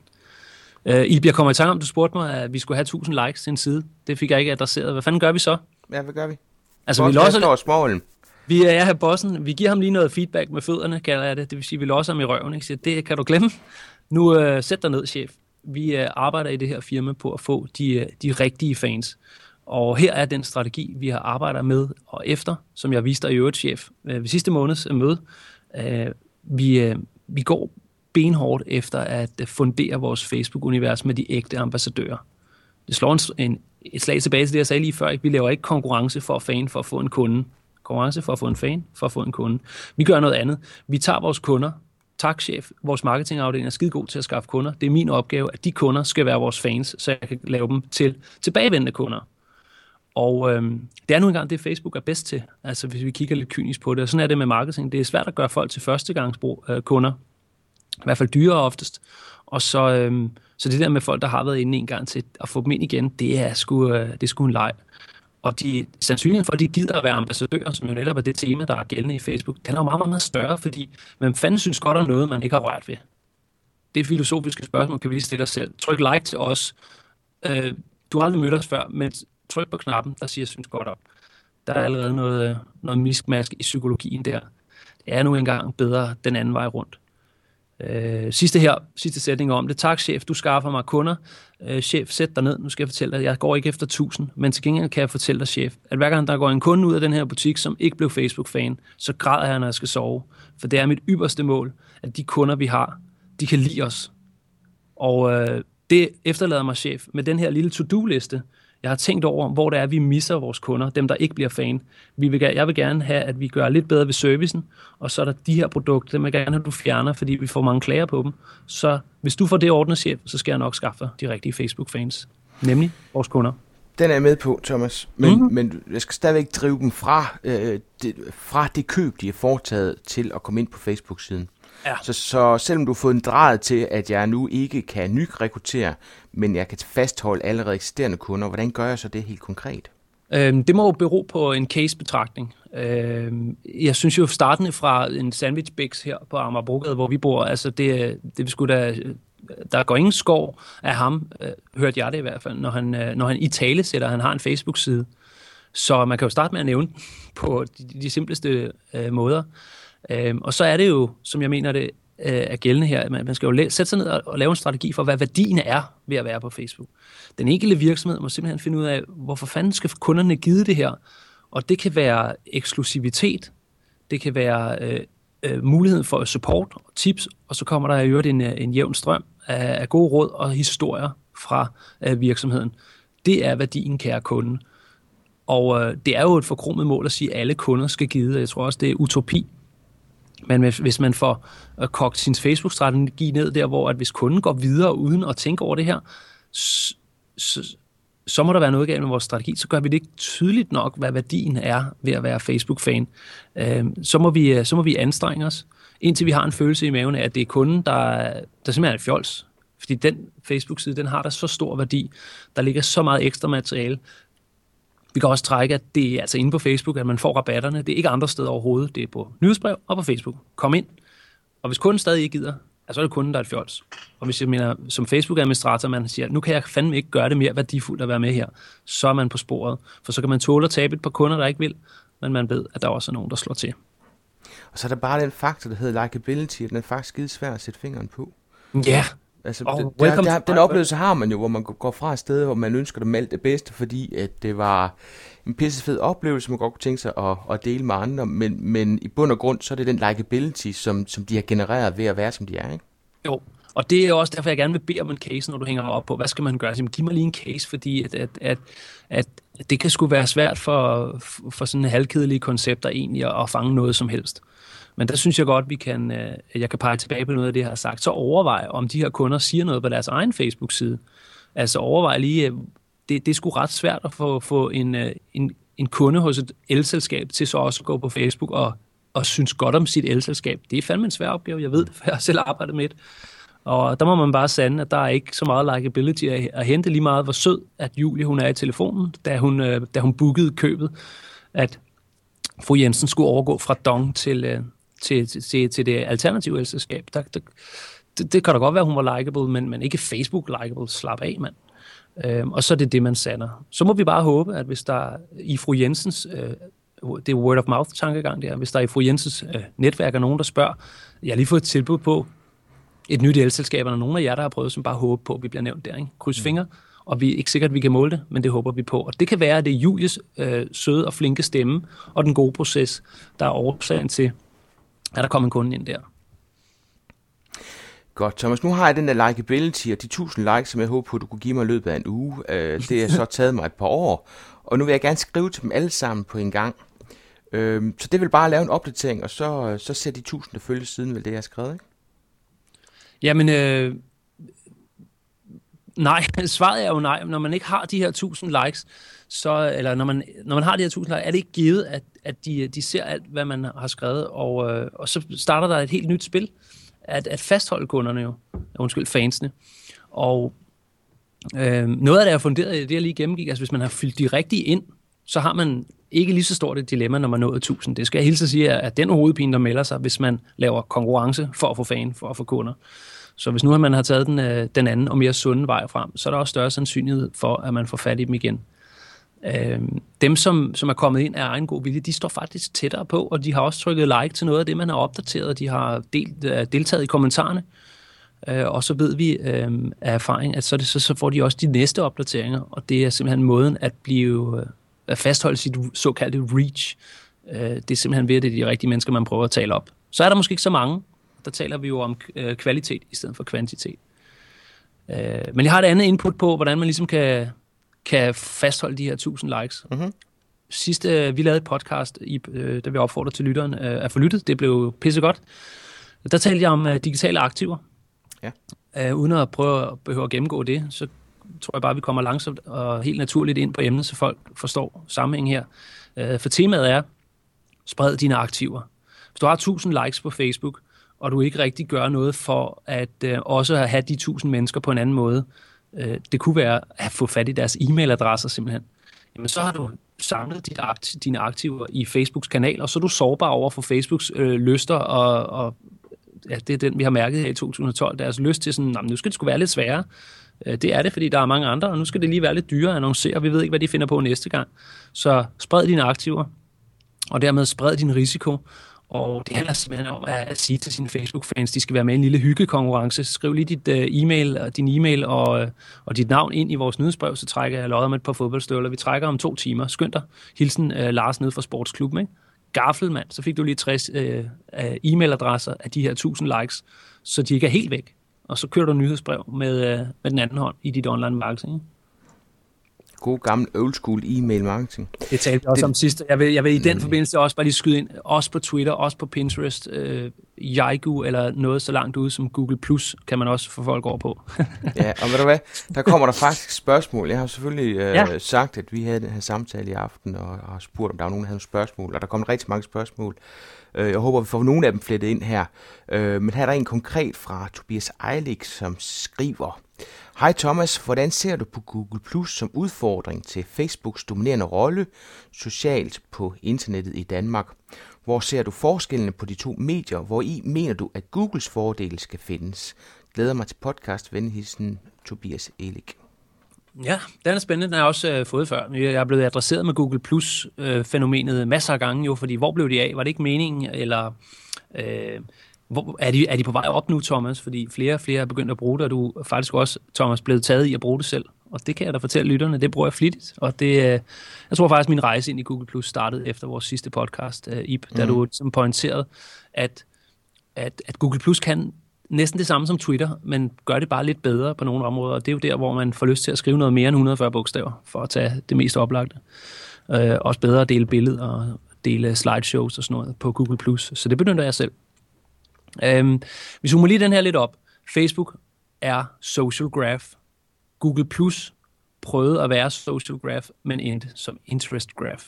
Øh, I bliver kommet i tanke om, du spurgte mig, at vi skulle have 1000 likes til en side. Det fik jeg ikke adresseret. Hvad fanden gør vi så? Ja, hvad gør vi? Altså, vi losser... Vi er her bossen. Vi giver ham lige noget feedback med fødderne, kalder jeg det. Det vil sige, vi låser ham i røven. Ikke? Så det kan du glemme. Nu øh, sæt dig ned, chef. Vi øh, arbejder i det her firma på at få de, øh, de rigtige fans. Og her er den strategi, vi har arbejdet med og efter, som jeg viste dig i øvrigt, chef, øh, ved sidste måneds øh, møde. Øh, vi, øh, vi går benhårdt efter at øh, fundere vores Facebook-univers med de ægte ambassadører. Det slår en, en, et slag tilbage til det, jeg sagde lige før. Ikke? Vi laver ikke konkurrence for at fan for at få en kunde konkurrence for at få en fan, for at få en kunde. Vi gør noget andet. Vi tager vores kunder, tak chef, vores marketingafdeling er skide god til at skaffe kunder. Det er min opgave, at de kunder skal være vores fans, så jeg kan lave dem til tilbagevendende kunder. Og øhm, det er nu engang det, Facebook er bedst til, altså hvis vi kigger lidt kynisk på det. Og sådan er det med marketing. Det er svært at gøre folk til førstegangskunder, øh, i hvert fald dyre oftest. Og så, øhm, så det der med folk, der har været inde en gang til at få dem ind igen, det er sgu, øh, det er sgu en leg. Og de, sandsynligheden for, at de gider at være ambassadører, som jo netop er det tema, der er gældende i Facebook, den er jo meget, meget større, fordi man fanden synes godt om noget, man ikke har rørt ved. Det filosofiske spørgsmål, kan vi lige stille os selv. Tryk like til os. Øh, du har aldrig mødt os før, men tryk på knappen, der siger, synes godt om. Der er allerede noget, øh, noget miskmask i psykologien der. Det er nu engang bedre den anden vej rundt. Øh, sidste her, sidste sætning om det. Tak, chef, du skaffer mig kunder. Øh, chef, sæt dig ned. Nu skal jeg fortælle dig, jeg går ikke efter 1000, men til gengæld kan jeg fortælle dig, chef, at hver gang der går en kunde ud af den her butik, som ikke blev Facebook-fan, så græder jeg, når jeg skal sove. For det er mit ypperste mål, at de kunder, vi har, de kan lide os. Og øh, det efterlader mig, chef, med den her lille to-do-liste, jeg har tænkt over, hvor det er, vi misser vores kunder, dem der ikke bliver fan. Vi vil, jeg vil gerne have, at vi gør lidt bedre ved servicen, og så er der de her produkter, dem jeg gerne have, at du fjerner, fordi vi får mange klager på dem. Så hvis du får det ordnet, chef, så skal jeg nok skaffe de rigtige Facebook-fans, nemlig vores kunder. Den er jeg med på, Thomas. Men, mm-hmm. men jeg skal stadigvæk drive dem fra, øh, det, fra det køb, de har foretaget, til at komme ind på Facebook-siden. Ja. Så, så selvom du har fået en drejed til, at jeg nu ikke kan nyrekruttere, men jeg kan fastholde allerede eksisterende kunder, hvordan gør jeg så det helt konkret? Øhm, det må jo bero på en case-betragtning. Øhm, jeg synes jo startende fra en sandwich Bix her på Amagerbrogade, hvor vi bor, altså det, det skulle da der går ingen skov af ham, øh, hørte jeg det i hvert fald, når han, øh, når han i tale sætter, han har en Facebook-side. Så man kan jo starte med at nævne på de, de simpleste øh, måder. Øhm, og så er det jo, som jeg mener det øh, er gældende her, at man skal jo sætte sig ned og, og lave en strategi for, hvad værdien er ved at være på Facebook. Den enkelte virksomhed må simpelthen finde ud af, hvorfor fanden skal kunderne give det her? Og det kan være eksklusivitet, det kan være øh, øh, muligheden for support og tips, og så kommer der i øvrigt en, en jævn strøm af, af gode råd og historier fra øh, virksomheden. Det er værdien, kære kunde. Og øh, det er jo et forkromet mål at sige, at alle kunder skal give. Jeg tror også, det er utopi. Men hvis, man får øh, kogt sin Facebook-strategi ned der, hvor at hvis kunden går videre uden at tænke over det her, så, så, så må der være noget galt med vores strategi. Så gør vi det ikke tydeligt nok, hvad værdien er ved at være Facebook-fan. Øhm, så, må vi, øh, så må vi anstrenge os, indtil vi har en følelse i maven af, at det er kunden, der, der simpelthen er fjols. Fordi den Facebook-side, den har der så stor værdi. Der ligger så meget ekstra materiale. Vi kan også trække, at det er altså inde på Facebook, at man får rabatterne. Det er ikke andre steder overhovedet. Det er på nyhedsbrev og på Facebook. Kom ind. Og hvis kunden stadig ikke gider, så er det kunden, der er et fjols. Og hvis jeg mener, som Facebook-administrator, man siger, nu kan jeg fandme ikke gøre det mere værdifuldt at være med her, så er man på sporet. For så kan man tåle at tabe et par kunder, der ikke vil, men man ved, at der også er nogen, der slår til. Og så er der bare den faktor, der hedder likability, og den er faktisk skide svær at sætte fingeren på. Ja, Altså, oh, det, der, der, den oplevelse har man jo, hvor man går fra et sted, hvor man ønsker dem alt det bedste, fordi at det var en pissefed oplevelse, man godt kunne tænke sig at, at dele med andre, men, men i bund og grund, så er det den likability, som, som de har genereret ved at være, som de er, ikke? Jo, og det er også derfor, jeg gerne vil bede om en case, når du hænger op på, hvad skal man gøre? Så, giv mig lige en case, fordi at, at, at, at det kan sgu være svært for, for sådan halvkedelige koncepter egentlig at fange noget som helst. Men der synes jeg godt, vi kan, øh, jeg kan pege tilbage på noget af det, jeg har sagt. Så overvej, om de her kunder siger noget på deres egen Facebook-side. Altså overvej lige, øh, det, det er sgu ret svært at få, få en, øh, en, en kunde hos et elselskab til så også at gå på Facebook og, og synes godt om sit elselskab. Det er fandme en svær opgave, jeg ved det, for jeg har selv arbejdet med det. Og der må man bare sande, at der er ikke så meget likability at, at hente lige meget, hvor sød, at Julie hun er i telefonen, da hun, øh, da hun bookede købet, at fru Jensen skulle overgå fra Dong til, øh, til, til, til det alternative elselskab. Der, der, det, det kan da godt være, hun var likable, men, men ikke Facebook-likable. Slap af, mand. Øhm, og så er det det, man sander. Så må vi bare håbe, at hvis der i fru Jensens, øh, det er word of mouth tankegang der, hvis der i fru Jensens øh, netværk er nogen, der spørger, jeg har lige fået et tilbud på et nyt elselskab, og nogen af jer, der har prøvet, som bare håber på, at vi bliver nævnt der. Ikke? Kryds mm. fingre, og vi er ikke sikkert, at vi kan måle det, men det håber vi på. Og det kan være, at det er Julies øh, søde og flinke stemme og den gode proces, der er årsagen til, er der kommet en kunde ind der. Godt, Thomas. Nu har jeg den der likability og de 1000 likes, som jeg håber på, du kunne give mig i løbet af en uge. Øh, det har så taget mig et par år, og nu vil jeg gerne skrive til dem alle sammen på en gang. Øh, så det vil bare lave en opdatering, og så, så ser de 1000, der følger siden, vel det, jeg har skrevet, ikke? Jamen, øh, nej. Svaret er jo nej. Når man ikke har de her 1000 likes, så, eller når man, når man har de her 1000 likes, er det ikke givet, at at de, de ser alt, hvad man har skrevet, og, øh, og så starter der et helt nyt spil, at, at fastholde kunderne jo, undskyld, fansene. Og øh, noget af det er funderet i det, jeg lige gennemgik, altså hvis man har fyldt de rigtige ind, så har man ikke lige så stort et dilemma, når man nåede 1000. Det skal jeg hilse at sige, at den hovedpine, der melder sig, hvis man laver konkurrence for at få fan, for at få kunder. Så hvis nu man har taget den, øh, den anden og mere sunde vej frem, så er der også større sandsynlighed for, at man får fat i dem igen. Øh, dem, som, som er kommet ind af egen god vilje, de står faktisk tættere på, og de har også trykket like til noget af det, man har opdateret. De har delt, øh, deltaget i kommentarerne. Uh, og så ved vi uh, af erfaring, at så, det, så, så får de også de næste opdateringer, og det er simpelthen måden at blive øh, at fastholde sit såkaldte reach. Uh, det er simpelthen ved, at det er de rigtige mennesker, man prøver at tale op. Så er der måske ikke så mange. Der taler vi jo om uh, kvalitet i stedet for kvantitet. Uh, men jeg har et andet input på, hvordan man ligesom kan kan fastholde de her 1000 likes. Mm-hmm. Sidste, øh, vi lavede et podcast, i, øh, der vi opfordrer til lytteren øh, at få lyttet. Det blev pissegodt. Der talte jeg om øh, digitale aktiver. Ja. Øh, uden at prøve at behøve at gennemgå det, så tror jeg bare, vi kommer langsomt og helt naturligt ind på emnet, så folk forstår sammenhængen her. Øh, for temaet er, spred dine aktiver. Hvis du har 1000 likes på Facebook, og du ikke rigtig gør noget for at øh, også have de 1000 mennesker på en anden måde, øh, det kunne være at få fat i deres e-mailadresser simpelthen, jamen så har du samlet dit akt, dine aktiver i Facebooks kanal, og så er du sårbar over for Facebooks øh, lyster, og, og ja, det er den, vi har mærket her i 2012, deres lyst til sådan, nu skal det sgu være lidt sværere. Øh, det er det, fordi der er mange andre, og nu skal det lige være lidt dyrere at annoncere, og vi ved ikke, hvad de finder på næste gang. Så spred dine aktiver, og dermed spred din risiko, og det handler simpelthen om at, sige til sine Facebook-fans, de skal være med i en lille hyggekonkurrence. Skriv lige dit uh, e-mail, øh, din e-mail og, øh, og dit navn ind i vores nyhedsbrev, så trækker jeg lodder med et par fodboldstøvler. Vi trækker om to timer. Skynd dig. Hilsen uh, Lars ned fra Sportsklubben. Ikke? Gaffelmand, så fik du lige 60 uh, uh, e-mailadresser af de her 1000 likes, så de ikke er helt væk. og så kører du nyhedsbrev med, øh, med den anden hånd i dit online marketing. Ikke? God gammel old school e-mail marketing. Det talte vi også det, om sidst. Jeg vil, jeg vil i den mm. forbindelse også bare lige skyde ind, også på Twitter, også på Pinterest, øh, Yaigu eller noget så langt ude som Google Plus, kan man også få folk over på. ja, og ved du hvad, der kommer der faktisk spørgsmål. Jeg har selvfølgelig øh, ja. sagt, at vi havde den her samtale i aften, og har spurgt, om der var nogen, der havde nogle spørgsmål, og der kom rigtig mange spørgsmål. Øh, jeg håber, vi får nogle af dem flettet ind her. Øh, men her er der en konkret fra Tobias Eilik, som skriver... Hej Thomas, hvordan ser du på Google Plus som udfordring til Facebooks dominerende rolle socialt på internettet i Danmark? Hvor ser du forskellene på de to medier? Hvor i mener du, at Googles fordele skal findes? Glæder mig til podcast, venligheden Tobias Elik. Ja, den er spændende. Den har jeg også øh, fået før. Jeg er blevet adresseret med Google Plus-fænomenet øh, masser af gange, jo, fordi hvor blev de af? Var det ikke meningen? Eller øh, hvor, er, de, er de på vej op nu, Thomas? Fordi flere og flere er begyndt at bruge det, og du er faktisk også, Thomas, blevet taget i at bruge det selv. Og det kan jeg da fortælle lytterne, det bruger jeg flittigt. Og det, øh, jeg tror faktisk, min rejse ind i Google Plus startede efter vores sidste podcast, uh, Ip, mm. da du som pointerede, at, at, at Google Plus kan næsten det samme som Twitter, men gør det bare lidt bedre på nogle områder. Og det er jo der, hvor man får lyst til at skrive noget mere end 140 bogstaver, for at tage det mest oplagte. Uh, også bedre at dele billeder og dele slideshows og sådan noget på Google+. Plus. Så det benytter jeg selv. Øhm, vi zoomer lige den her lidt op. Facebook er social graph. Google Plus prøvede at være social graph, men endte som interest graph.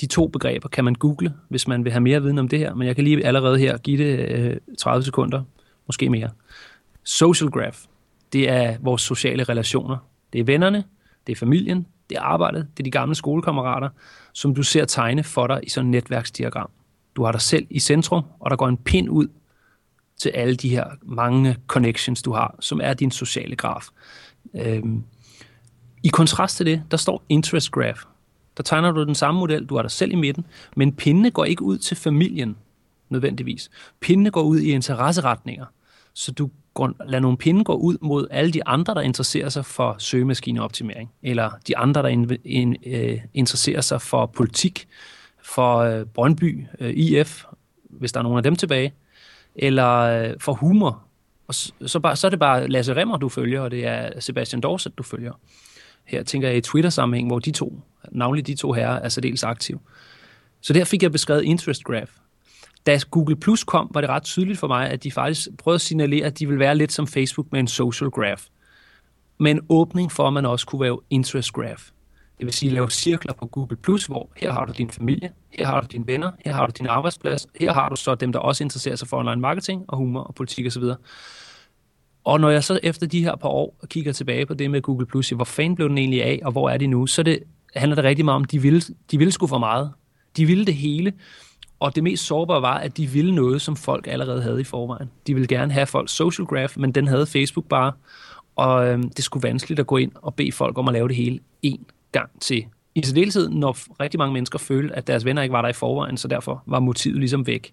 De to begreber kan man google, hvis man vil have mere viden om det her, men jeg kan lige allerede her give det øh, 30 sekunder, måske mere. Social graph, det er vores sociale relationer. Det er vennerne, det er familien, det er arbejdet, det er de gamle skolekammerater, som du ser tegne for dig i sådan et netværksdiagram. Du har dig selv i centrum, og der går en pind ud til alle de her mange connections, du har, som er din sociale graf. Øhm, I kontrast til det, der står interest graph. Der tegner du den samme model, du har dig selv i midten, men pindene går ikke ud til familien nødvendigvis. Pindene går ud i interesseretninger, så du går, lader nogle pinde gå ud mod alle de andre, der interesserer sig for søgemaskineoptimering, eller de andre, der in, in, uh, interesserer sig for politik, for øh, Brøndby, øh, IF, hvis der er nogen af dem tilbage, eller øh, for humor. Og så, så, bare, så er det bare Lasse Remmer, du følger, og det er Sebastian Dorset, du følger. Her tænker jeg i Twitter-sammenhæng, hvor de to, navnlig de to herrer, er særdeles aktive. Så der fik jeg beskrevet interest graph. Da Google Plus kom, var det ret tydeligt for mig, at de faktisk prøvede at signalere, at de vil være lidt som Facebook med en social graph. Med en åbning for, at man også kunne være interest graph. Det vil sige lave cirkler på Google+, Plus, hvor her har du din familie, her har du dine venner, her har du din arbejdsplads, her har du så dem, der også interesserer sig for online marketing og humor og politik osv. Og når jeg så efter de her par år kigger tilbage på det med Google+, Plus, hvor fanden blev den egentlig af, og hvor er de nu, så det, handler det rigtig meget om, de ville, de ville sgu for meget. De ville det hele, og det mest sårbare var, at de ville noget, som folk allerede havde i forvejen. De ville gerne have folks social graph, men den havde Facebook bare, og øhm, det skulle vanskeligt at gå ind og bede folk om at lave det hele en gang til. I særdeleshed, når rigtig mange mennesker følte, at deres venner ikke var der i forvejen, så derfor var motivet ligesom væk.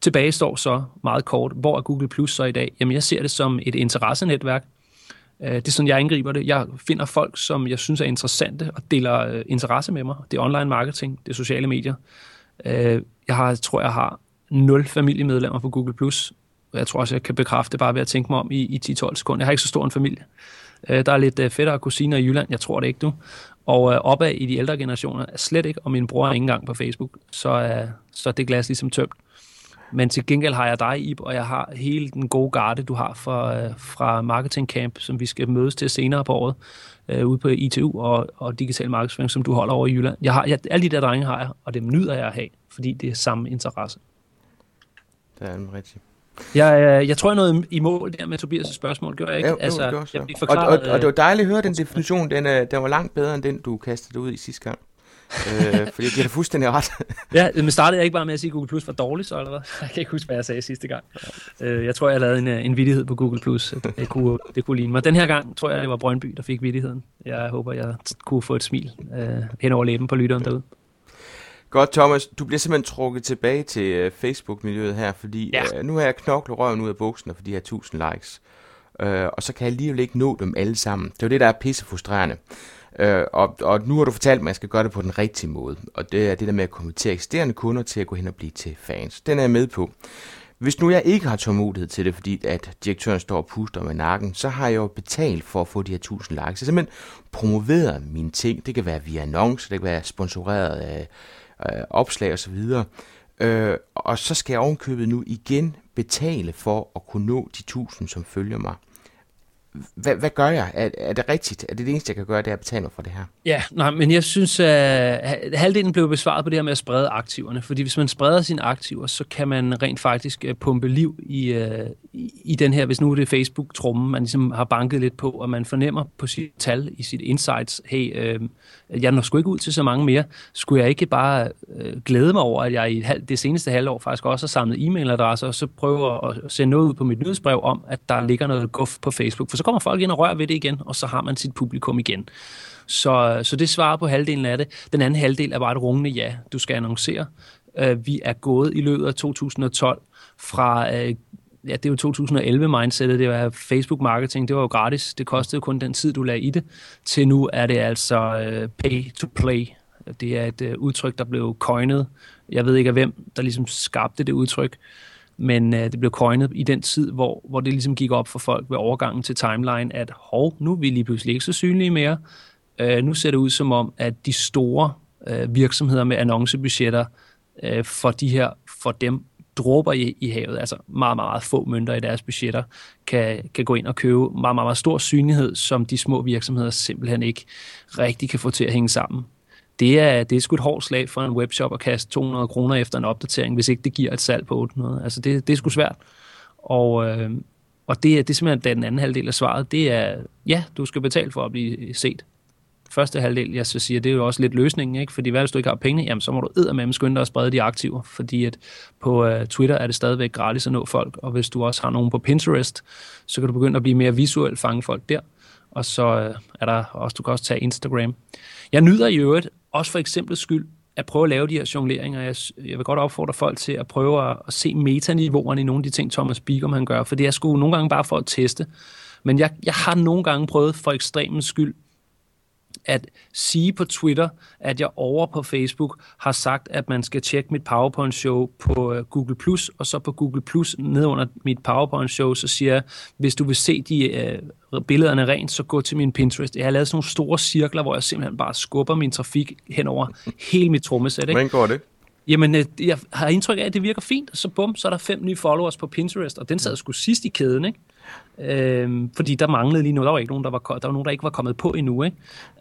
Tilbage står så meget kort, hvor er Google Plus så i dag? Jamen, jeg ser det som et interessenetværk. Øh, det er sådan, jeg angriber det. Jeg finder folk, som jeg synes er interessante og deler øh, interesse med mig. Det er online marketing, det er sociale medier. Øh, jeg har, tror, jeg har nul familiemedlemmer på Google Plus. Jeg tror også, jeg kan bekræfte det bare ved at tænke mig om i, i 10-12 sekunder. Jeg har ikke så stor en familie. Øh, der er lidt øh, fætter og kusiner i Jylland, jeg tror det ikke du. Og øh, opad i de ældre generationer er slet ikke, og min bror er ikke engang på Facebook, så, øh, så er det glas ligesom tømt. Men til gengæld har jeg dig, Ib, og jeg har hele den gode garde, du har fra, øh, fra Marketing Camp, som vi skal mødes til senere på året, øh, ude på ITU og, og digital markedsføring, som du holder over i Jylland. Jeg har, jeg, alle de der drenge har jeg, og dem nyder jeg at have, fordi det er samme interesse. Det er rigtigt. Jeg, øh, jeg tror, jeg nåede i mål der med Tobias' spørgsmål, gjorde jeg ikke? Ja, altså, jo, det jeg og, og, og det var dejligt at høre den definition, den, øh, den var langt bedre end den, du kastede ud i sidste gang. øh, fordi jeg giver dig fuldstændig ret. ja, men startede jeg ikke bare med at sige, at Google Plus var dårligt, så eller hvad? Jeg kan ikke huske, hvad jeg sagde sidste gang. Øh, jeg tror, jeg lavede en, øh, en vidighed på Google Plus. Det kunne, det kunne ligne mig. Den her gang tror jeg, det var Brøndby, der fik vidigheden. Jeg håber, jeg kunne få et smil øh, hen over læben på lytteren derude. Godt, Thomas. Du bliver simpelthen trukket tilbage til uh, Facebook-miljøet her, fordi ja. uh, nu har jeg knoklet røven ud af bukserne for de her 1000 likes. Uh, og så kan jeg alligevel ikke nå dem alle sammen. Det er jo det, der er pisse frustrerende. Uh, og, og nu har du fortalt mig, at jeg skal gøre det på den rigtige måde. Og det er det der med at konvertere eksisterende kunder til at gå hen og blive til fans. Den er jeg med på. Hvis nu jeg ikke har tålmodighed til det, fordi at direktøren står og puster med nakken, så har jeg jo betalt for at få de her 1000 likes. Så simpelthen promoveret mine ting. Det kan være via annoncer, det kan være sponsoreret af øh, opslag osv. Øh, og så skal jeg ovenkøbet nu igen betale for at kunne nå de 1000, som følger mig hvad, hvad gør jeg? Er, er det rigtigt? Er det det eneste, jeg kan gøre, det er at betale mig for det her? Ja, nej, men jeg synes, at halvdelen blev besvaret på det her med at sprede aktiverne. Fordi hvis man spreder sine aktiver, så kan man rent faktisk øh, pumpe liv i, øh, i, i den her, hvis nu er det Facebook-trummen, man ligesom har banket lidt på, og man fornemmer på sit tal, i sit insights, hey, øh, jeg når sgu ikke ud til så mange mere. Skulle jeg ikke bare øh, glæde mig over, at jeg i det seneste halvår faktisk også har samlet e-mailadresser, og så prøver at sende noget ud på mit nyhedsbrev om, at der ligger noget guf på Facebook. For så kommer folk ind og rører ved det igen, og så har man sit publikum igen. Så, så det svarer på halvdelen af det. Den anden halvdel er bare et rungende ja, du skal annoncere. Uh, vi er gået i løbet af 2012 fra uh, ja, det er jo 2011-mindsetet, det var Facebook-marketing, det var jo gratis, det kostede kun den tid, du lagde i det, til nu er det altså uh, pay to play. Det er et uh, udtryk, der blev coined. Jeg ved ikke af hvem, der ligesom skabte det udtryk, men øh, det blev coinet i den tid, hvor, hvor det ligesom gik op for folk ved overgangen til timeline, at hov, nu er vi lige pludselig ikke så synlige mere. Øh, nu ser det ud som om, at de store øh, virksomheder med annoncebudgetter øh, for de her, for dem dråber i, i havet, altså meget, meget, meget få mønter i deres budgetter, kan, kan gå ind og købe meget, meget, meget stor synlighed, som de små virksomheder simpelthen ikke rigtig kan få til at hænge sammen det er, det er sgu et hårdt slag for en webshop at kaste 200 kroner efter en opdatering, hvis ikke det giver et salg på 800. Altså det, det er sgu svært. Og, øh, og det, det er simpelthen den anden halvdel af svaret. Det er, ja, du skal betale for at blive set. Første halvdel, jeg så siger, det er jo også lidt løsningen, ikke? fordi hvad hvis du ikke har penge, jamen så må du med skynde dig at sprede de aktiver, fordi at på øh, Twitter er det stadigvæk gratis at nå folk, og hvis du også har nogen på Pinterest, så kan du begynde at blive mere visuelt fange folk der, og så øh, er der også, du kan også tage Instagram. Jeg nyder i øvrigt også for eksempel skyld, at prøve at lave de her jongleringer. Jeg, jeg vil godt opfordre folk til at prøve at, at se metaniveauerne i nogle af de ting, Thomas Bigum han gør, for det er sgu nogle gange bare for at teste. Men jeg, jeg har nogle gange prøvet for ekstremens skyld at sige på Twitter, at jeg over på Facebook har sagt, at man skal tjekke mit PowerPoint-show på øh, Google+, og så på Google+, ned under mit PowerPoint-show, så siger jeg, hvis du vil se de uh, billederne rent, så gå til min Pinterest. Jeg har lavet sådan nogle store cirkler, hvor jeg simpelthen bare skubber min trafik hen over hele mit trommesæt. Hvordan går det? Jamen, øh, jeg har indtryk af, at det virker fint, så bum, så er der fem nye followers på Pinterest, og den sad sgu sidst i kæden, ikke? Øh, fordi der manglede lige nu, der var ikke nogen, der var, der var nogen, der ikke var kommet på endnu. Ikke?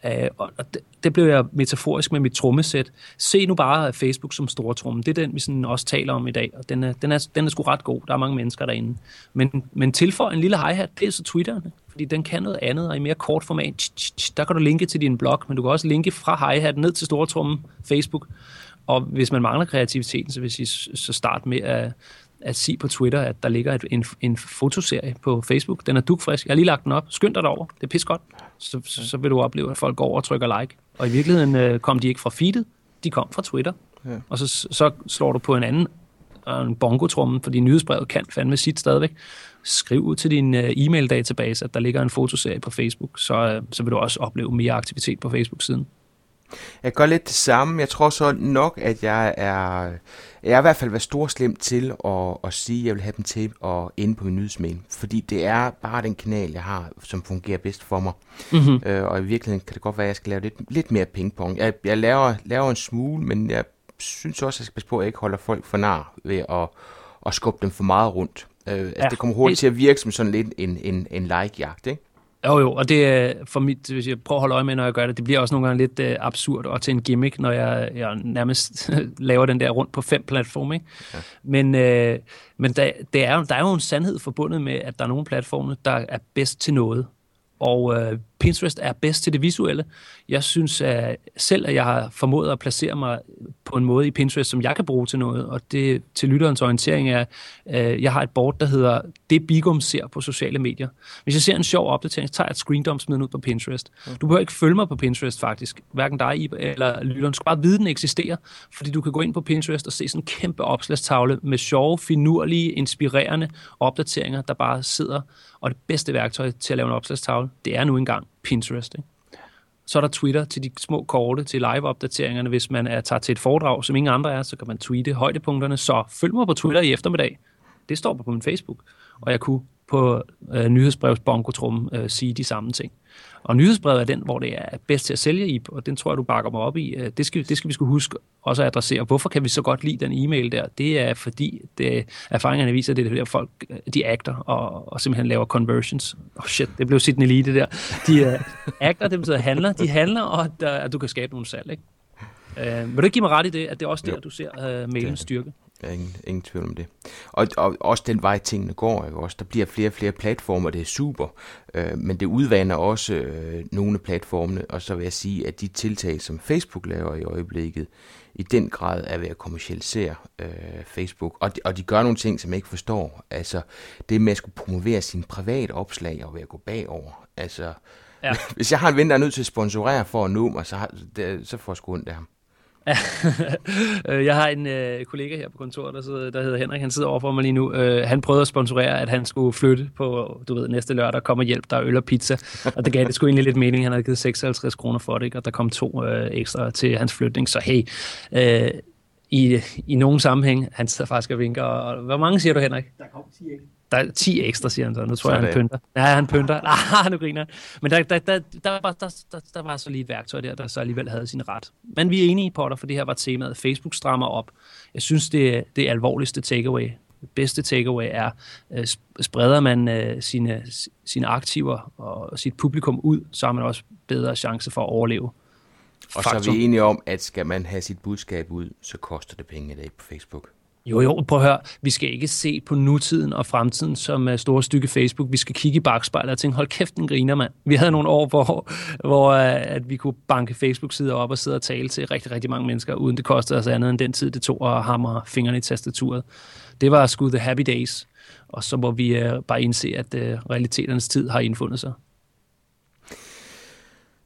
Øh, og det, det blev jeg metaforisk med mit trommesæt. Se nu bare Facebook som store tromme. Det er den, vi sådan også taler om i dag, og den er, den er, den er sgu ret god. Der er mange mennesker derinde. Men, men tilføj en lille hi-hat, det er så Twitteren, fordi den kan noget andet, og i mere kort format. Der kan du linke til din blog, men du kan også linke fra hi-hat ned til store tromme Facebook. Og hvis man mangler kreativiteten, så vil jeg sige, så start med at at sige på Twitter, at der ligger et, en, en fotoserie på Facebook. Den er dukfrisk. Jeg har lige lagt den op. Skynd dig derover. Det er pis godt. Så, så, så vil du opleve, at folk går over og trykker like. Og i virkeligheden øh, kom de ikke fra feedet. De kom fra Twitter. Ja. Og så, så slår du på en anden en bongotrummen, fordi nyhedsbrevet kan fandme sit stadigvæk. Skriv ud til din uh, e-mail-database, at der ligger en fotoserie på Facebook, så, uh, så vil du også opleve mere aktivitet på Facebook-siden. Jeg gør lidt det samme. Jeg tror så nok, at jeg er, jeg er i hvert fald været storslem til at, at sige, at jeg vil have dem til at ende på min nyhedsmail. Fordi det er bare den kanal, jeg har, som fungerer bedst for mig. Mm-hmm. Øh, og i virkeligheden kan det godt være, at jeg skal lave lidt, lidt mere pingpong. Jeg, jeg laver, laver en smule, men jeg synes også, at jeg skal passe på, at jeg ikke holder folk for nar ved at, at skubbe dem for meget rundt. Øh, altså, ja, det kommer hurtigt til at virke som sådan lidt en, en, en like-jagt, ikke? Jo, jo, og det er for mit, hvis jeg prøver at holde øje med, når jeg gør det, det bliver også nogle gange lidt uh, absurd og til en gimmick, når jeg, jeg nærmest laver den der rundt på fem platforme. Ikke? Ja. Men, uh, men der, det er, der er jo en sandhed forbundet med, at der er nogle platforme, der er bedst til noget. Og øh, Pinterest er bedst til det visuelle. Jeg synes at selv, at jeg har formået at placere mig på en måde i Pinterest, som jeg kan bruge til noget, og det til lytterens orientering er, øh, jeg har et board, der hedder Det Bigum ser på sociale medier. Hvis jeg ser en sjov opdatering, så tager jeg et screendump smid ud på Pinterest. Du behøver ikke følge mig på Pinterest faktisk, hverken dig eller lytteren. Du skal bare vide, at den eksisterer, fordi du kan gå ind på Pinterest og se sådan en kæmpe opslagstavle med sjove, finurlige, inspirerende opdateringer, der bare sidder. Og det bedste værktøj til at lave en opslagstavle, det er nu engang Pinterest. Ikke? Så er der Twitter til de små korte, til live-opdateringerne. Hvis man er tager til et foredrag, som ingen andre er, så kan man tweete højdepunkterne. Så følg mig på Twitter i eftermiddag. Det står på min Facebook. Og jeg kunne på øh, nyhedsbrevsbonkotrum øh, sige de samme ting. Og nyhedsbrevet er den, hvor det er bedst til at sælge i, og den tror jeg, du bakker mig op i. Øh, det skal, det skal vi skulle huske også at adressere. Hvorfor kan vi så godt lide den e-mail der? Det er fordi, det, erfaringerne viser, at det er der folk, øh, de acter og, og simpelthen laver conversions. Oh shit, det blev sit en elite der. De uh, acter, det betyder handler. De handler, og der, at du kan skabe nogle salg. Ikke? Uh, vil du ikke give mig ret i det, at det er også der, du ser uh, mailens styrke? Er ingen, ingen tvivl om det. Og, og også den vej tingene går, ikke? Også, der bliver flere og flere platformer, det er super, øh, men det udvander også øh, nogle af platformene, og så vil jeg sige, at de tiltag, som Facebook laver i øjeblikket, i den grad er ved at kommercialisere øh, Facebook, og de, og de gør nogle ting, som jeg ikke forstår. Altså, det med at skulle promovere sine private opslag og ved at gå bagover. Altså, ja. hvis jeg har en ven, der er nødt til at sponsorere for at nå mig, så, har, det, så får jeg sgu ondt af ham. Øh, jeg har en øh, kollega her på kontoret, der, sidder, der hedder Henrik, han sidder overfor mig lige nu. Øh, han prøvede at sponsorere, at han skulle flytte på, du ved, næste lørdag, kommer hjælp, der er øl og pizza. Og det gav det skulle egentlig lidt mening, han havde givet 56 kroner for det, ikke? og der kom to øh, ekstra til hans flytning. Så hey, øh, i, i nogen sammenhæng, han sidder faktisk og vinker. Og, hvor mange siger du, Henrik? Der kom 10 ikke? Der er 10 ekstra, siger han så. Nu tror jeg, han pynter. Ja, han pynter. Ah, nu griner Men der, der, der, der, var, der, der, der var så lige et værktøj der, der så alligevel havde sin ret. Men vi er enige, Potter, for det her var temaet. Facebook strammer op. Jeg synes, det, det er alvorligste takeaway. Det bedste takeaway er, uh, spreder man uh, sine, sine aktiver og sit publikum ud, så har man også bedre chance for at overleve. Og Faktum. så er vi enige om, at skal man have sit budskab ud, så koster det penge i dag på Facebook. Jo, jo, prøv at høre. Vi skal ikke se på nutiden og fremtiden som uh, store stykke Facebook. Vi skal kigge i bagspejlet og tænke, hold kæft, den griner, mand. Vi havde nogle år, hvor, hvor uh, at vi kunne banke Facebook-sider op og sidde og tale til rigtig, rigtig mange mennesker, uden det kostede os andet end den tid, det tog at hamre fingrene i tastaturet. Det var sgu the happy days. Og så må vi uh, bare indse, at uh, realiteternes tid har indfundet sig.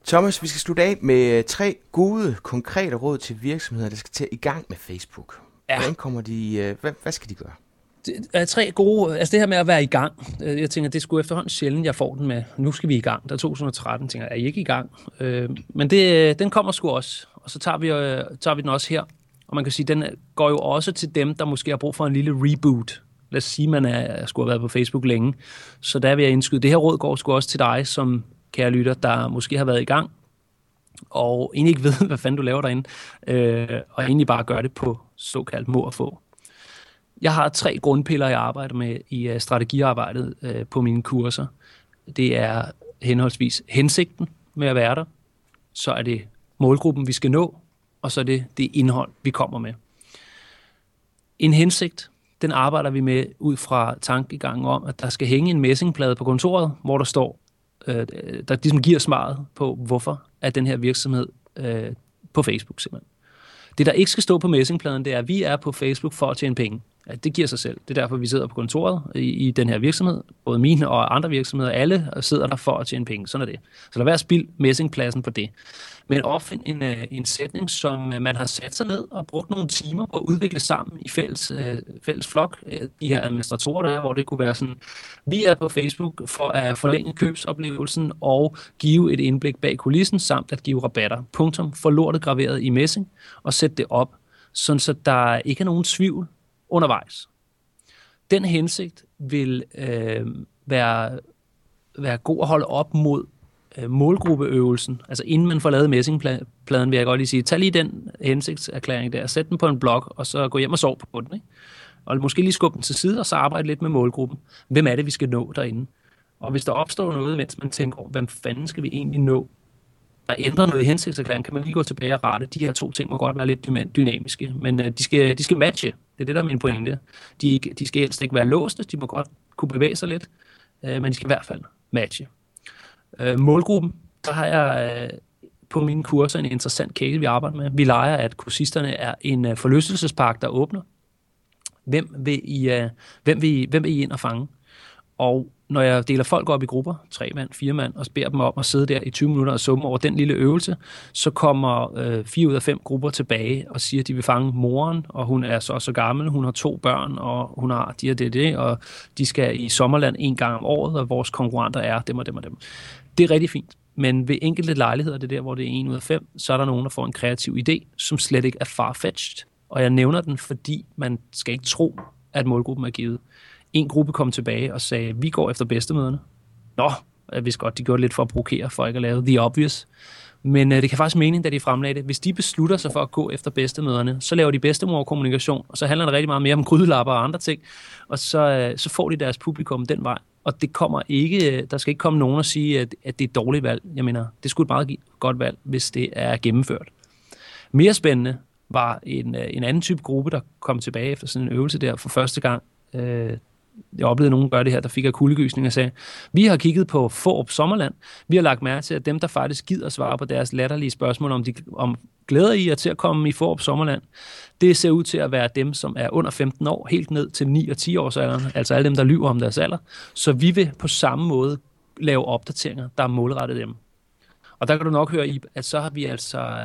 Thomas, vi skal slutte af med tre gode, konkrete råd til virksomheder, der skal til i gang med Facebook. Ja. Hvordan kommer de, øh, hvad, hvad skal de gøre? Det er tre gode, altså det her med at være i gang. Øh, jeg tænker, det skulle efterhånden sjældent, jeg får den med, nu skal vi i gang. Der er 2013, tænker jeg, er I ikke i gang? Øh, men det, den kommer sgu også, og så tager vi, tager vi den også her. Og man kan sige, den går jo også til dem, der måske har brug for en lille reboot. Lad os sige, man er, skulle have været på Facebook længe. Så der vil jeg indskyde, det her råd går sgu også til dig, som kære lytter, der måske har været i gang, og egentlig ikke ved, hvad fanden du laver derinde, øh, og egentlig bare gør det på såkaldt må at få. Jeg har tre grundpiller, jeg arbejder med i øh, strategiarbejdet øh, på mine kurser. Det er henholdsvis hensigten med at være der, så er det målgruppen, vi skal nå, og så er det det indhold, vi kommer med. En hensigt, den arbejder vi med ud fra tankegangen om, at der skal hænge en messingplade på kontoret, hvor der står, øh, der ligesom giver svaret på, hvorfor er den her virksomhed øh, på Facebook simpelthen. Det, der ikke skal stå på messingpladen, det er, at vi er på Facebook for at tjene penge. Ja, det giver sig selv. Det er derfor, vi sidder på kontoret i, i den her virksomhed. Både mine og andre virksomheder, alle sidder der for at tjene penge. Sådan er det. Så lad være at spilde messingpladsen på det. Men ofte en, øh, en sætning, som øh, man har sat sig ned og brugt nogle timer på at udvikle sammen i fælles, øh, fælles flok. De her administratorer der, hvor det kunne være sådan, vi er på Facebook for at forlænge købsoplevelsen og give et indblik bag kulissen, samt at give rabatter. Punktum. For lortet graveret i messing og sætte det op, sådan så der ikke er nogen tvivl undervejs. Den hensigt vil øh, være, være god at holde op mod øh, målgruppeøvelsen. Altså inden man får lavet messingpladen, vil jeg godt lige sige, tag lige den hensigtserklæring der, sæt den på en blog, og så gå hjem og sov på den. Ikke? Og måske lige skubbe den til side, og så arbejde lidt med målgruppen. Hvem er det, vi skal nå derinde? Og hvis der opstår noget, mens man tænker, hvem fanden skal vi egentlig nå? der ændrer noget i hensigtserklæringen, kan man lige gå tilbage og rette. De her to ting må godt være lidt dynamiske, men øh, de, skal, de skal matche. Det er det, der er min pointe. De, de skal helst ikke være låste, de må godt kunne bevæge sig lidt, øh, men de skal i hvert fald matche. Øh, målgruppen, der har jeg øh, på mine kurser en interessant case, vi arbejder med. Vi leger, at kursisterne er en øh, forlystelsespark, der åbner. Hvem vil, I, øh, hvem, vil I, hvem vil I ind og fange? Og når jeg deler folk op i grupper, tre mand, fire mand, og beder dem om at sidde der i 20 minutter og summe over den lille øvelse, så kommer øh, fire ud af fem grupper tilbage og siger, at de vil fange moren, og hun er så så gammel, hun har to børn, og hun har de og det, det, og de skal i sommerland en gang om året, og vores konkurrenter er dem og dem og dem. Det er rigtig fint. Men ved enkelte lejligheder, det er der, hvor det er en ud af fem, så er der nogen, der får en kreativ idé, som slet ikke er farfetched. Og jeg nævner den, fordi man skal ikke tro, at målgruppen er givet. en gruppe kom tilbage og sagde, vi går efter bedstemøderne. Nå, jeg vidste godt, de gjorde lidt for at provokere, for ikke at lave the obvious. Men øh, det kan faktisk mening, da de fremlagde det. Hvis de beslutter sig for at gå efter bedstemøderne, så laver de bedstemor-kommunikation, og så handler det rigtig meget mere om grydelapper og andre ting, og så, øh, så får de deres publikum den vej. Og det kommer ikke, øh, der skal ikke komme nogen og sige, at, at det er et dårligt valg. Jeg mener, det skulle et meget godt valg, hvis det er gennemført. Mere spændende var en, øh, en anden type gruppe, der kom tilbage efter sådan en øvelse der for første gang. Øh, jeg oplevede nogen gøre det her, der fik af kuldegysning og sagde, vi har kigget på Forop Sommerland. Vi har lagt mærke til, at dem, der faktisk gider svare på deres latterlige spørgsmål, om de om glæder I jer til at komme i Forop Sommerland, det ser ud til at være dem, som er under 15 år, helt ned til 9 og 10 års alderen, altså alle dem, der lyver om deres alder. Så vi vil på samme måde lave opdateringer, der er målrettet dem. Og der kan du nok høre, i, at så har vi altså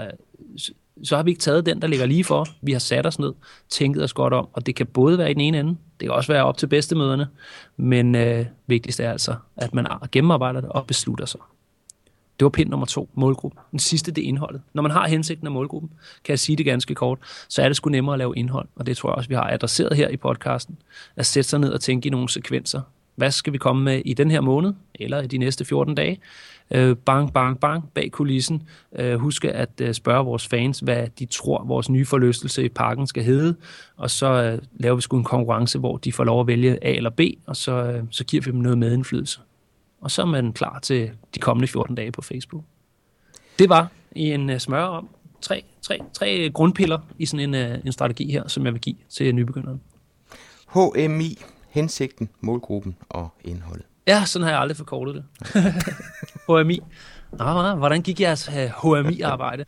så har vi ikke taget den, der ligger lige for. Vi har sat os ned, tænket os godt om, og det kan både være i den ene ende, det kan også være op til bedstemøderne, men øh, vigtigst er altså, at man gennemarbejder det og beslutter sig. Det var pind nummer to, målgruppen. Den sidste, det er indholdet. Når man har hensigten af målgruppen, kan jeg sige det ganske kort, så er det sgu nemmere at lave indhold, og det tror jeg også, vi har adresseret her i podcasten, at sætte sig ned og tænke i nogle sekvenser. Hvad skal vi komme med i den her måned, eller i de næste 14 dage? Øh, bang, bang, bang bag kulissen. Øh, huske at øh, spørge vores fans, hvad de tror, vores nye forlystelse i parken skal hedde, og så øh, laver vi sgu en konkurrence, hvor de får lov at vælge A eller B, og så, øh, så giver vi dem noget medindflydelse. Og så er man klar til de kommende 14 dage på Facebook. Det var i en uh, smør om tre, tre, tre grundpiller i sådan en, uh, en strategi her, som jeg vil give til nybegynderne. HMI, hensigten, målgruppen og indholdet. Ja, sådan har jeg aldrig forkortet det. HMI. Nå, hvordan gik jeres HMI-arbejde?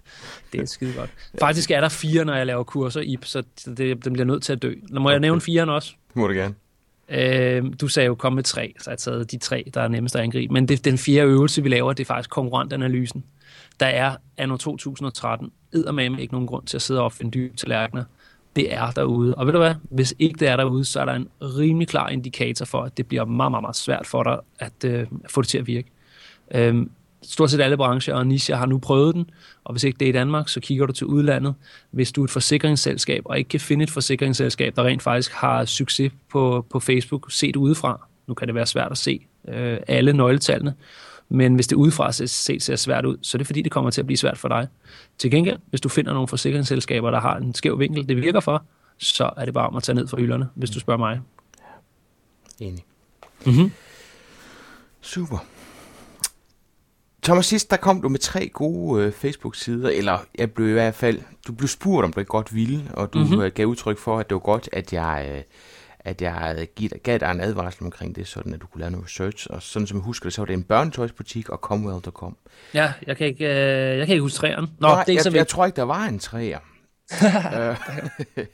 Det er skide godt. Faktisk er der fire, når jeg laver kurser i, så det, den bliver nødt til at dø. Må okay. jeg nævne fire også? Det må du gerne. Øh, du sagde jo, kom med tre, så jeg har taget de tre, der er nemmest at angribe. Men det, den fjerde øvelse, vi laver, det er faktisk konkurrentanalysen. Der er anno 2013 eddermame ikke nogen grund til at sidde og opfinde dybe tallerkener det er derude. Og ved du hvad? Hvis ikke det er derude, så er der en rimelig klar indikator for, at det bliver meget, meget, meget svært for dig at øh, få det til at virke. Øhm, stort set alle brancher og nicher har nu prøvet den, og hvis ikke det er i Danmark, så kigger du til udlandet. Hvis du er et forsikringsselskab, og ikke kan finde et forsikringsselskab, der rent faktisk har succes på, på Facebook, set udefra, nu kan det være svært at se øh, alle nøgletallene, men hvis det udefra set ser svært ud, så er det fordi, det kommer til at blive svært for dig. Til gengæld, hvis du finder nogle forsikringsselskaber, der har en skæv vinkel, det virker for, så er det bare om at tage ned fra hylderne, hvis du spørger mig. Enig. Mm-hmm. Super. Thomas, sidst der kom du med tre gode øh, Facebook-sider, eller jeg blev i hvert fald, du blev spurgt, om du godt ville, og du mm-hmm. øh, gav udtryk for, at det var godt, at jeg øh, at jeg gav dig en advarsel omkring det, sådan at du kunne lave noget research. Og sådan som jeg husker det, så var det en børnetøjsbutik og Comwell.com. Ja, jeg kan ikke, øh, jeg kan ikke huske træerne. Nå, Nej, det er ikke jeg, så jeg tror ikke, der var en træer. Øh,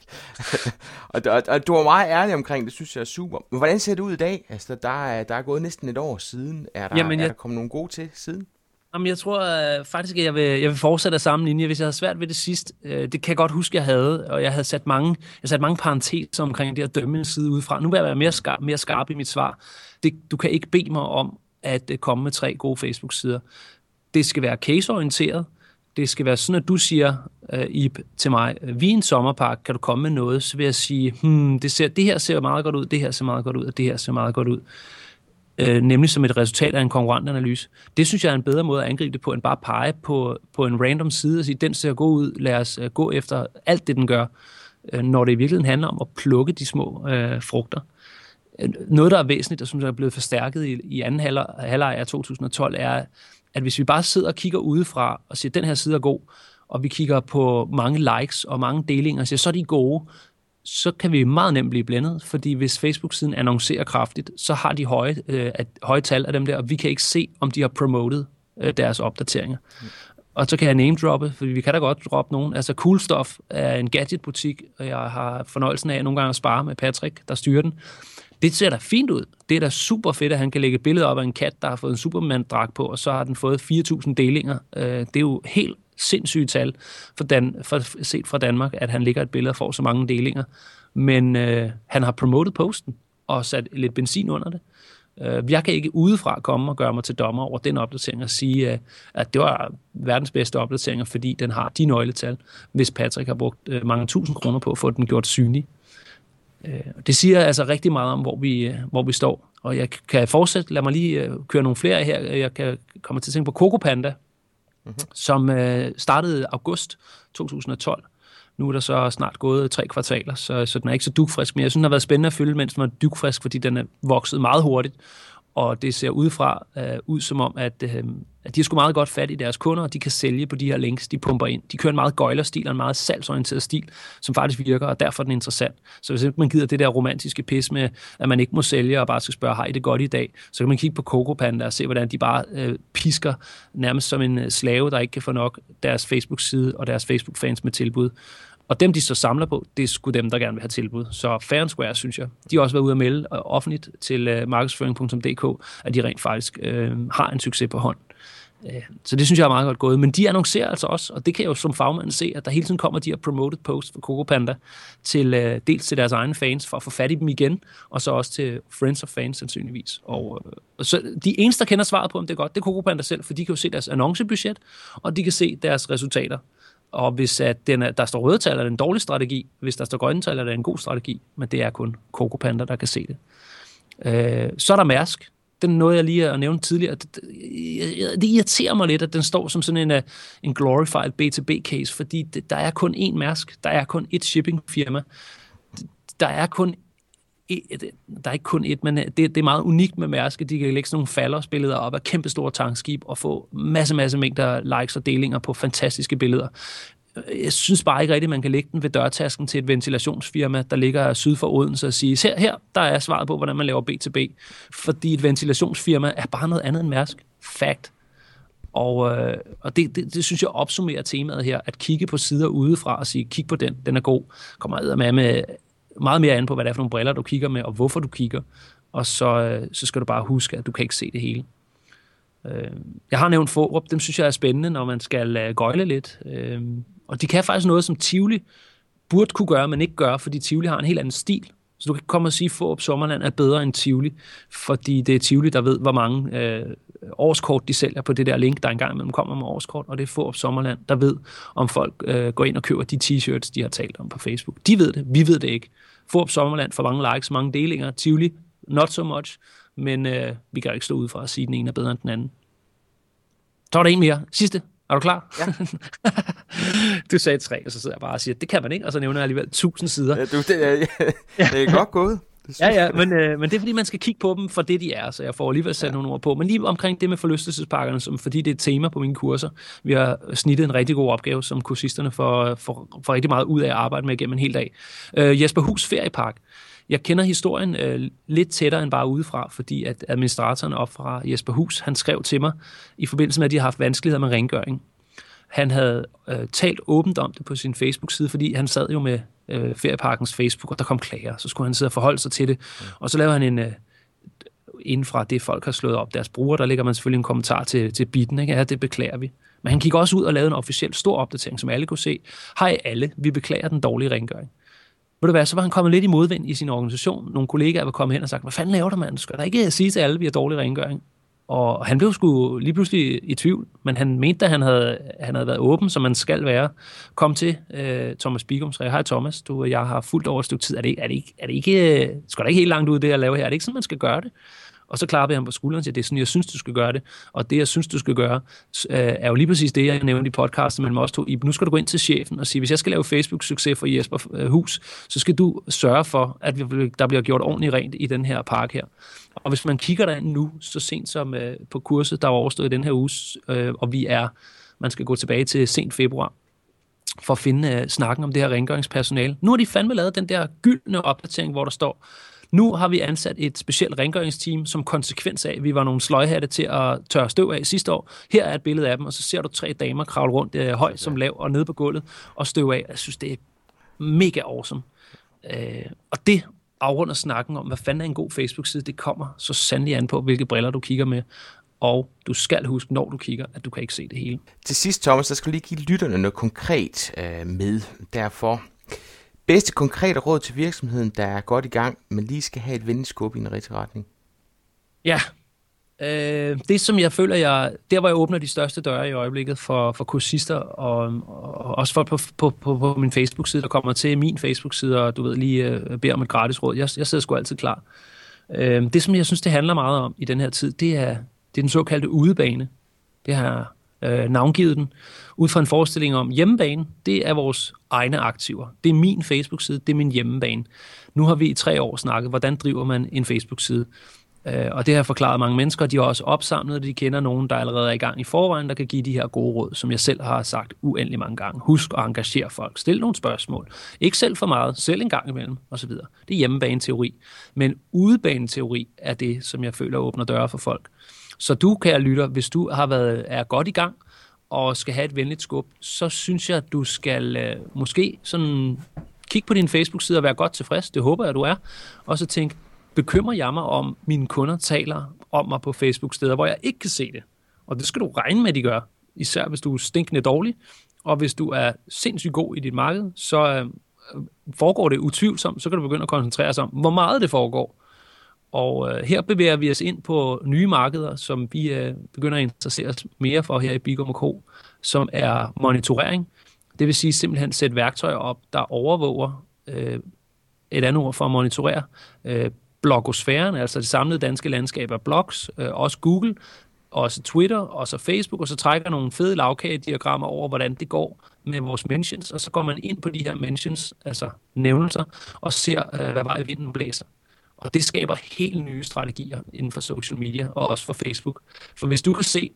og, og, og du var meget ærlig omkring det, synes jeg er super. Men hvordan ser det ud i dag? Altså, der er, der er gået næsten et år siden. Er der, Jamen, jeg... er der kommet nogle gode til siden? Jamen, jeg tror øh, faktisk, at jeg vil, jeg vil fortsætte af samme linje. Hvis jeg havde svært ved det sidst, øh, det kan jeg godt huske, jeg havde, og jeg havde sat mange, jeg sat mange parenteser omkring det at dømme en side udefra. Nu vil jeg være mere skarp, mere skarp i mit svar. Det, du kan ikke bede mig om at øh, komme med tre gode Facebook-sider. Det skal være caseorienteret. Det skal være sådan, at du siger, øh, Ib, til mig, vi er en sommerpark, kan du komme med noget? Så vil jeg sige, hmm, det, ser, det her ser meget godt ud, det her ser meget godt ud, og det her ser meget godt ud øh, nemlig som et resultat af en konkurrentanalyse. Det synes jeg er en bedre måde at angribe det på, end bare pege på, på en random side og sige, den ser god ud, lad os øh, gå efter alt det, den gør, øh, når det i virkeligheden handler om at plukke de små øh, frugter. Øh, noget, der er væsentligt, og som er blevet forstærket i, i anden halvleg af 2012, er, at hvis vi bare sidder og kigger udefra og siger, den her side er god, og vi kigger på mange likes og mange delinger og siger, så er de gode, så kan vi meget nemt blive blændet, fordi hvis Facebook-siden annoncerer kraftigt, så har de høje, øh, høje tal af dem der, og vi kan ikke se, om de har promotet øh, deres opdateringer. Mm. Og så kan jeg name-droppe, for vi kan da godt droppe nogen. Altså Cool Stuff er en gadget-butik, og jeg har fornøjelsen af nogle gange at spare med Patrick, der styrer den. Det ser da fint ud. Det er da super fedt, at han kan lægge et billede op af en kat, der har fået en Superman-dragt på, og så har den fået 4.000 delinger. Øh, det er jo helt sindssyge tal for, Dan, for set fra Danmark, at han ligger et billede og får så mange delinger. Men øh, han har promotet posten og sat lidt benzin under det. Øh, jeg kan ikke udefra komme og gøre mig til dommer over den opdatering og sige, øh, at det var verdens bedste opdatering, fordi den har de nøgletal, hvis Patrick har brugt øh, mange tusind kroner på at få den gjort synlig. Øh, det siger altså rigtig meget om, hvor vi, øh, hvor vi står. Og jeg kan fortsætte, lad mig lige øh, køre nogle flere her. Jeg kan komme til at tænke på Coco Panda, mm-hmm. som øh, startede august 2012. Nu er der så snart gået tre kvartaler, så, så den er ikke så dukfrisk, men jeg synes, den har været spændende at følge, mens den var dukfrisk, fordi den er vokset meget hurtigt og det ser udefra øh, ud som om, at, øh, at de har sgu meget godt fat i deres kunder, og de kan sælge på de her links, de pumper ind. De kører en meget gøjlerstil og en meget salgsorienteret stil, som faktisk virker, og derfor er den interessant. Så hvis man gider det der romantiske pis med, at man ikke må sælge og bare skal spørge, har I det godt i dag, så kan man kigge på Coco Panda og se, hvordan de bare øh, pisker nærmest som en øh, slave, der ikke kan få nok deres Facebook-side og deres Facebook-fans med tilbud. Og dem, de så samler på, det er sgu dem, der gerne vil have tilbud. Så Fair Square, synes jeg, de har også været ude at melde øh, offentligt til øh, markedsføring.dk, at de rent faktisk øh, har en succes på hånd. Øh, så det synes jeg er meget godt gået. Men de annoncerer altså også, og det kan jeg jo som fagmand se, at der hele tiden kommer de her promoted posts for Coco Panda, til, dels til deres egne fans, for at få fat i dem igen, og så også til friends of fans sandsynligvis. Og, og så de eneste, der kender svaret på, om det er godt, det er Coco Panda selv, for de kan jo se deres annoncebudget, og de kan se deres resultater. Og hvis at den er, der står røde tal, er det en dårlig strategi. Hvis der står grønne tal, er det en god strategi. Men det er kun Coco Panda, der kan se det. Øh, så er der Mærsk. Den nåede jeg lige at nævne tidligere. Det, det irriterer mig lidt, at den står som sådan en, øh, en glorified B2B-case, fordi det, der er kun én Mærsk. Der er kun ét shippingfirma. Der er kun der er ikke kun et, men øh, det, det er meget unikt med Mærsk, de kan lægge sådan nogle faldersbilleder op af kæmpe store tankskib og få masse, masse mængder likes og delinger på fantastiske billeder. Øh, jeg synes bare ikke rigtigt, at man kan lægge den ved dørtasken til et ventilationsfirma, der ligger syd for Odense og sige, her, her, der er svaret på, hvordan man laver B2B. Fordi et ventilationsfirma er bare noget andet end Mærsk. Fact. Og, øh, og det, det, det synes jeg opsummerer temaet her, at kigge på sider udefra og sige, kig på den, den er god, kommer med med meget mere an på, hvad det er for nogle briller, du kigger med, og hvorfor du kigger. Og så, øh, så skal du bare huske, at du kan ikke se det hele. Øh, jeg har nævnt Forup, dem synes jeg er spændende, når man skal øh, gøjle lidt. Og de kan faktisk noget, som Tivoli burde kunne gøre, men ikke gøre, fordi Tivoli har en helt anden stil. Så du kan komme og sige, at Forup Sommerland er bedre end Tivoli, fordi det er Tivoli, der ved, hvor mange øh, årskort de sælger på det der link, der engang imellem kommer med årskort, og det er Forup Sommerland, der ved, om folk øh, går ind og køber de t-shirts, de har talt om på Facebook. De ved det, vi ved det ikke. Forup Sommerland for mange likes, mange delinger. Tivoli, not so much, men øh, vi kan ikke stå ud fra at sige, at den ene er bedre end den anden. Så er der en mere. Sidste. Er du klar? Ja. du sagde tre, og så sidder jeg bare og siger, det kan man ikke, og så nævner jeg alligevel tusind sider. Ja, du, det, er, ja, det er godt gået. Ja, ja, men, øh, men det er fordi, man skal kigge på dem for det, de er, så jeg får alligevel sat ja. nogle ord på. Men lige omkring det med forlystelsesparkerne, som, fordi det er et tema på mine kurser, vi har snittet en rigtig god opgave, som kursisterne får, får, får rigtig meget ud af at arbejde med gennem en hel dag. Øh, Jesper Hus Feriepark. Jeg kender historien øh, lidt tættere end bare udefra, fordi at administratoren op fra Jesper Hus, han skrev til mig i forbindelse med, at de har haft vanskeligheder med rengøring. Han havde øh, talt åbent om det på sin Facebook-side, fordi han sad jo med øh, ferieparkens Facebook, og der kom klager. Så skulle han sidde og forholde sig til det. Ja. Og så lavede han en... Øh, inden fra det, folk har slået op deres brugere, der ligger man selvfølgelig en kommentar til, til bitten. Ikke? Ja, det beklager vi. Men han gik også ud og lavede en officiel stor opdatering, som alle kunne se. Hej alle, vi beklager den dårlige rengøring. Ved du hvad, så var han kommet lidt i modvind i sin organisation. Nogle kollegaer var kommet hen og sagt, hvad fanden laver du, mand? Du skal da ikke sige til alle, vi har dårlig rengøring. Og han blev sgu lige pludselig i tvivl, men han mente, at han havde, han havde været åben, som man skal være. Kom til øh, Thomas Bigum, så jeg, hej Thomas, du, jeg har fuldt over et stykke tid. Er det, er det ikke, er det ikke, øh, skal der ikke helt langt ud det, jeg laver her? Er det ikke sådan, man skal gøre det? Og så klappede jeg ham på skulderen og sagde, det er sådan, jeg synes, du skal gøre det. Og det, jeg synes, du skal gøre, øh, er jo lige præcis det, jeg nævnte i podcasten mellem os to. Nu skal du gå ind til chefen og sige, hvis jeg skal lave Facebook-succes for Jesper øh, Hus, så skal du sørge for, at der bliver gjort ordentligt rent i den her park her. Og hvis man kigger derind nu, så sent som øh, på kurset, der var overstået i den her uge, og vi er, man skal gå tilbage til sent februar, for at finde uh, snakken om det her rengøringspersonale. Nu har de fandme lavet den der gyldne opdatering, hvor der står, nu har vi ansat et specielt rengøringsteam som konsekvens af, at vi var nogle sløjhatte til at tørre støv af sidste år. Her er et billede af dem, og så ser du tre damer kravle rundt øh, højt som lav og nede på gulvet og støv af. Jeg synes, det er mega awesome. Øh, og det afrunder snakken om, hvad fanden er en god Facebook-side, det kommer så sandelig an på, hvilke briller du kigger med. Og du skal huske, når du kigger, at du kan ikke se det hele. Til sidst, Thomas, der skal lige give lytterne noget konkret øh, med. Derfor, bedste konkrete råd til virksomheden, der er godt i gang, men lige skal have et vendeskub i en rigtig retning. Ja, Øh, det, som jeg føler, jeg, der hvor jeg åbner de største døre i øjeblikket for, for kursister, og, og også folk på, på, på, på min Facebook-side, der kommer til min Facebook-side, og du ved, lige øh, beder om et gratis råd. Jeg, jeg sidder sgu altid klar. Øh, det, som jeg synes, det handler meget om i den her tid, det er, det er den såkaldte udebane. Det har øh, navngivet den, ud fra en forestilling om hjemmebane, det er vores egne aktiver. Det er min Facebook-side, det er min hjemmebane. Nu har vi i tre år snakket, hvordan driver man en Facebook-side. Øh, og det har forklaret mange mennesker, de har også opsamlet, de kender nogen, der allerede er i gang i forvejen, der kan give de her gode råd, som jeg selv har sagt uendelig mange gange. Husk at engagere folk, stil nogle spørgsmål. Ikke selv for meget, selv en gang imellem, osv. Det er hjemmebaneteori. Men udebaneteori er det, som jeg føler åbner døre for folk. Så du, kære lytter, hvis du har været, er godt i gang, og skal have et venligt skub, så synes jeg, at du skal øh, måske sådan kigge på din Facebook-side og være godt tilfreds. Det håber jeg, du er. Og så tænk, bekymrer jeg mig om, mine kunder taler om mig på Facebook-steder, hvor jeg ikke kan se det. Og det skal du regne med, at de gør. Især hvis du er stinkende dårlig. Og hvis du er sindssygt god i dit marked, så øh, foregår det utvivlsomt. Så kan du begynde at koncentrere sig om, hvor meget det foregår. Og øh, her bevæger vi os ind på nye markeder, som vi øh, begynder at interessere os mere for her i Bigum Co., som er monitorering. Det vil sige simpelthen sætte værktøjer op, der overvåger øh, et andet ord for at monitorere øh, blogosfæren, altså det samlede danske landskab af blogs, øh, også Google, også Twitter, og så Facebook, og så trækker nogle fede lavkagediagrammer over, hvordan det går med vores mentions, og så går man ind på de her mentions, altså nævnelser, og ser, øh, hvad vej vinden blæser. Og det skaber helt nye strategier inden for social media, og også for Facebook. For hvis du kan se,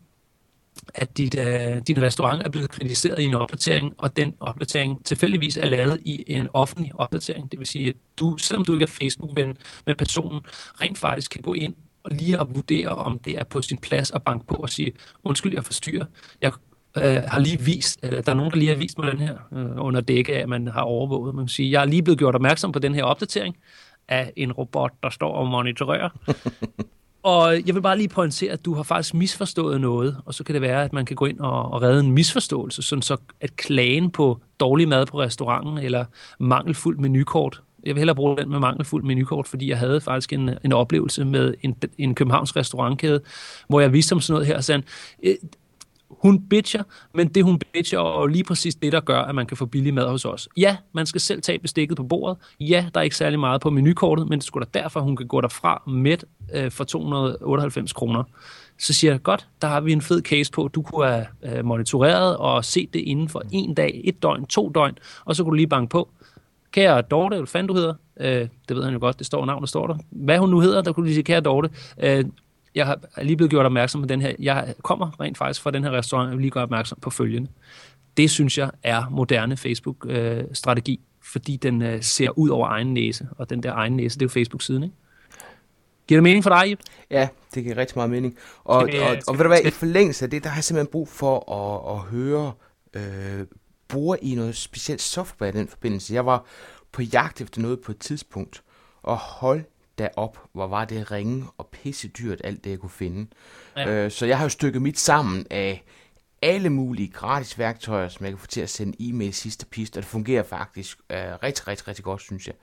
at dit, uh, din restaurant er blevet kritiseret i en opdatering, og den opdatering tilfældigvis er lavet i en offentlig opdatering. Det vil sige, at du, selvom du ikke er Facebook-ven med personen, rent faktisk kan gå ind og lige at vurdere, om det er på sin plads at banke på og sige, undskyld, jeg forstyrrer. Jeg øh, har lige vist, eller der er nogen, der lige har vist mig den her, øh, under dække af, at man har overvåget. Man kan sige, jeg er lige blevet gjort opmærksom på den her opdatering af en robot, der står og monitorerer. Og jeg vil bare lige pointere, at du har faktisk misforstået noget, og så kan det være, at man kan gå ind og, og redde en misforståelse, sådan så at klagen på dårlig mad på restauranten eller mangelfuld menukort, jeg vil hellere bruge den med mangelfuld menukort, fordi jeg havde faktisk en, en oplevelse med en, en Københavns restaurantkæde, hvor jeg viste om sådan noget her, og sagde, øh, hun bitcher, men det hun bitcher er lige præcis det, der gør, at man kan få billig mad hos os. Ja, man skal selv tage bestikket på bordet. Ja, der er ikke særlig meget på menukortet, men det skulle da derfor, hun kan gå derfra med øh, for 298 kroner. Så siger jeg, godt, der har vi en fed case på. Du kunne have øh, monitoreret og set det inden for en dag, et døgn, to døgn, og så kunne du lige banke på. Kære Dorte, hvad fanden du hedder? Øh, det ved han jo godt, det står navnet, står der. Hvad hun nu hedder, der kunne lige sige, kære Dorte, øh, jeg har lige blevet gjort opmærksom på den her. Jeg kommer rent faktisk fra den her restaurant, og vil lige gøre opmærksom på følgende. Det synes jeg er moderne Facebook-strategi, fordi den øh, ser ud over egen næse, og den der egen næse, det er jo Facebook-siden, ikke? Giver det mening for dig, Ip? Ja, det giver rigtig meget mening. Og, og, og, og ved du hvad, i forlængelse af det, der har jeg simpelthen brug for at, at høre, øh, bruger I noget specielt software i den forbindelse? Jeg var på jagt efter noget på et tidspunkt, og hold derop, hvor var det ringe og pisse dyrt, alt det jeg kunne finde. Ja. Øh, så jeg har jo stykket mit sammen af alle mulige gratis værktøjer, som jeg kan få til at sende e-mail sidste pist, og det fungerer faktisk øh, rigtig, rigtig, rigtig godt, synes jeg.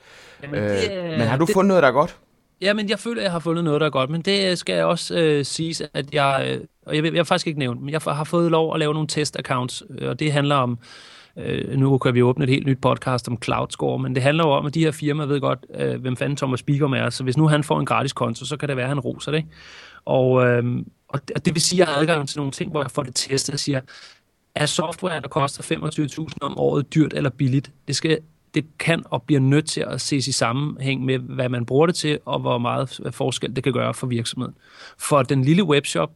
Jamen, øh, det, øh, men har du det, fundet noget, der er godt? Ja, men jeg føler, at jeg har fundet noget, der er godt, men det skal jeg også øh, sige, at jeg, øh, og jeg, jeg har faktisk ikke nævnt, men jeg har fået lov at lave nogle test-accounts, øh, og det handler om Øh, Øh, nu kan vi åbne et helt nyt podcast om CloudScore, men det handler jo om, at de her firmaer ved godt, øh, hvem fanden Thomas Bigum er. Så hvis nu han får en gratis konto, så kan det være, at han roser det. Og, øh, og det vil sige, at jeg har adgang til nogle ting, hvor jeg får det testet og siger, er software, der koster 25.000 om året, dyrt eller billigt? Det skal det kan og bliver nødt til at ses i sammenhæng med, hvad man bruger det til, og hvor meget forskel det kan gøre for virksomheden. For den lille webshop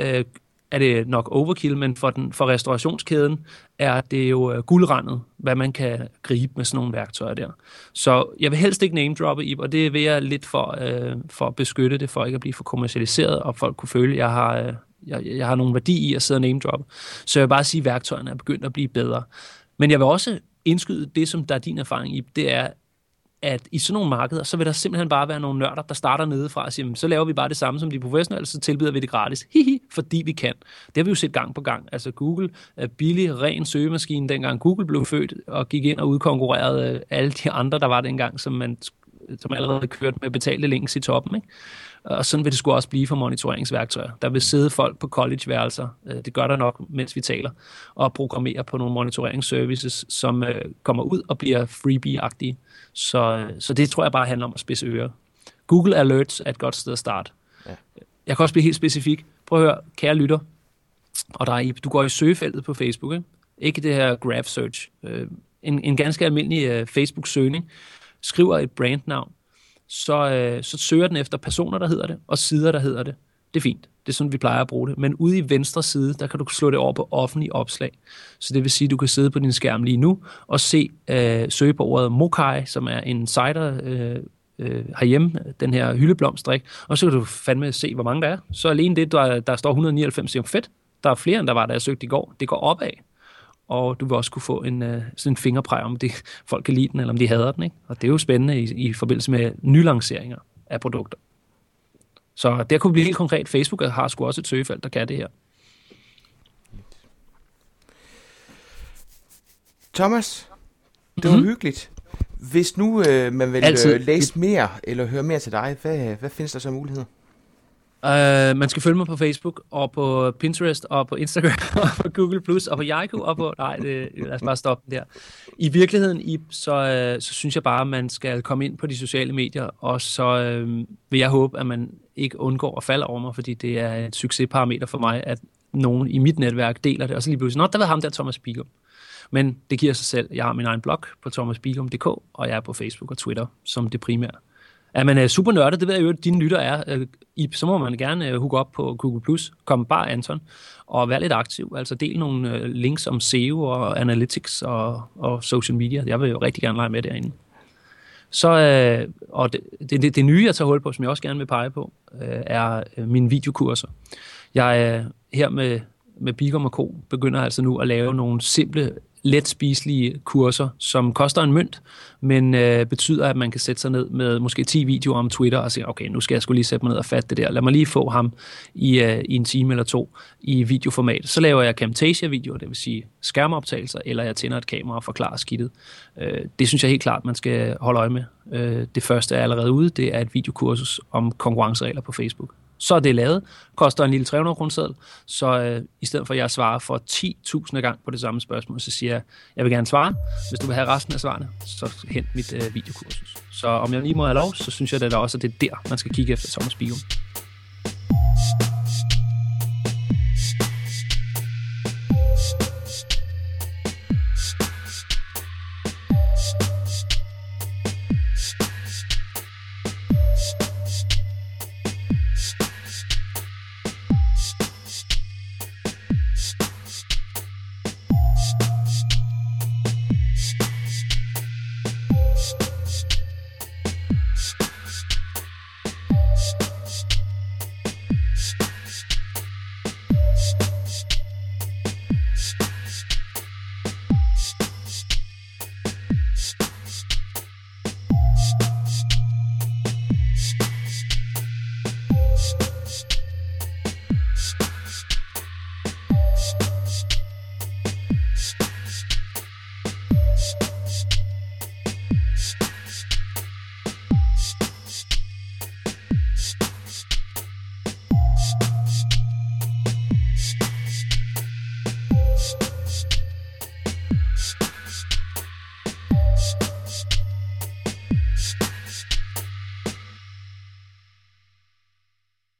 øh, er det nok overkill, men for, den, for restaurationskæden er det jo øh, guldrandet, hvad man kan gribe med sådan nogle værktøjer der. Så jeg vil helst ikke name droppe i, og det vil jeg lidt for, øh, for at beskytte det, for ikke at blive for kommercialiseret, og folk kunne føle, at jeg har, øh, jeg, jeg har nogen værdi i at sidde og name droppe. Så jeg vil bare sige, at værktøjerne er begyndt at blive bedre. Men jeg vil også indskyde det, som der er din erfaring i, det er, at i sådan nogle markeder, så vil der simpelthen bare være nogle nørder, der starter nedefra og siger, så laver vi bare det samme som de professionelle, så tilbyder vi det gratis. Hihi, fordi vi kan. Det har vi jo set gang på gang. Altså Google er billig, ren søgemaskine, dengang Google blev født og gik ind og udkonkurrerede alle de andre, der var dengang, som man som allerede kørt med betalte links i toppen. Ikke? Og sådan vil det sgu også blive for monitoreringsværktøjer. Der vil sidde folk på collegeværelser, øh, det gør der nok, mens vi taler, og programmere på nogle monitoreringsservices, som øh, kommer ud og bliver freebie-agtige. Så, øh, så det tror jeg bare handler om at spidse ører. Google Alerts er et godt sted at starte. Ja. Jeg kan også blive helt specifik. Prøv at høre, kære lytter, og der er, du går i søgefeltet på Facebook, ikke? ikke det her graph search. En, en ganske almindelig Facebook-søgning. Skriver et brandnavn, så, øh, så søger den efter personer, der hedder det, og sider, der hedder det. Det er fint. Det er sådan, vi plejer at bruge det. Men ude i venstre side, der kan du slå det over på offentlige opslag. Så det vil sige, at du kan sidde på din skærm lige nu og se, øh, søge på ordet Mokai, som er en cider øh, øh, herhjemme, den her hyldeblomstrik, og så kan du fandme se, hvor mange der er. Så alene det, der, der står 199, er fedt. Der er flere, end der var, da jeg søgte i går. Det går opad og du vil også kunne få en, uh, sådan en fingerpræg om, det, folk kan lide den, eller om de hader den. Ikke? Og det er jo spændende i, i forbindelse med nylanceringer af produkter. Så der kunne blive helt konkret. Facebook har sgu også et søgefelt, der kan det her. Thomas, det var mm-hmm. hyggeligt. Hvis nu øh, man vil Altid. Øh, læse mere eller høre mere til dig, hvad, hvad findes der så muligheder? Uh, man skal følge mig på Facebook, og på Pinterest, og på Instagram, og på Google+, Plus og på Yahoo, og på... Nej, det, lad os bare stoppe der. I virkeligheden, Ip, så, uh, så synes jeg bare, at man skal komme ind på de sociale medier, og så uh, vil jeg håbe, at man ikke undgår at falde over mig, fordi det er et succesparameter for mig, at nogen i mit netværk deler det, og så lige pludselig, nå, der var ham der, Thomas Bigum. Men det giver sig selv. Jeg har min egen blog på thomasbigum.dk, og jeg er på Facebook og Twitter som det primære. Er man øh, super nørdet, det ved jeg jo, at dine lytter er, øh, uh, Ip, så må man gerne uh, hooke op på Google+, Plus, kom bare Anton, og vær lidt aktiv. Altså del nogle links om SEO og analytics og, og social media. Jeg vil jo rigtig gerne lege med derinde. Så, og det, det, det, nye, jeg tager hul på, som jeg også gerne vil pege på, er mine videokurser. Jeg er her med, med Bigum og Co. begynder altså nu at lave nogle simple let spiselige kurser, som koster en mønt, men øh, betyder, at man kan sætte sig ned med måske 10 videoer om Twitter og sige, okay, nu skal jeg skulle lige sætte mig ned og fatte det der. Lad mig lige få ham i, øh, i en time eller to i videoformat. Så laver jeg Camtasia-videoer, det vil sige skærmoptagelser, eller jeg tænder et kamera og forklarer skidtet. Øh, det synes jeg helt klart, man skal holde øje med. Øh, det første er allerede ude, det er et videokursus om konkurrenceregler på Facebook så er det lavet, koster en lille 300 kroner så øh, i stedet for at jeg svarer for 10.000 gang på det samme spørgsmål, så siger jeg, jeg vil gerne svare. Hvis du vil have resten af svarene, så hent mit øh, videokursus. Så om jeg lige må have lov, så synes jeg da det er også, at det er der, man skal kigge efter Thomas Bium.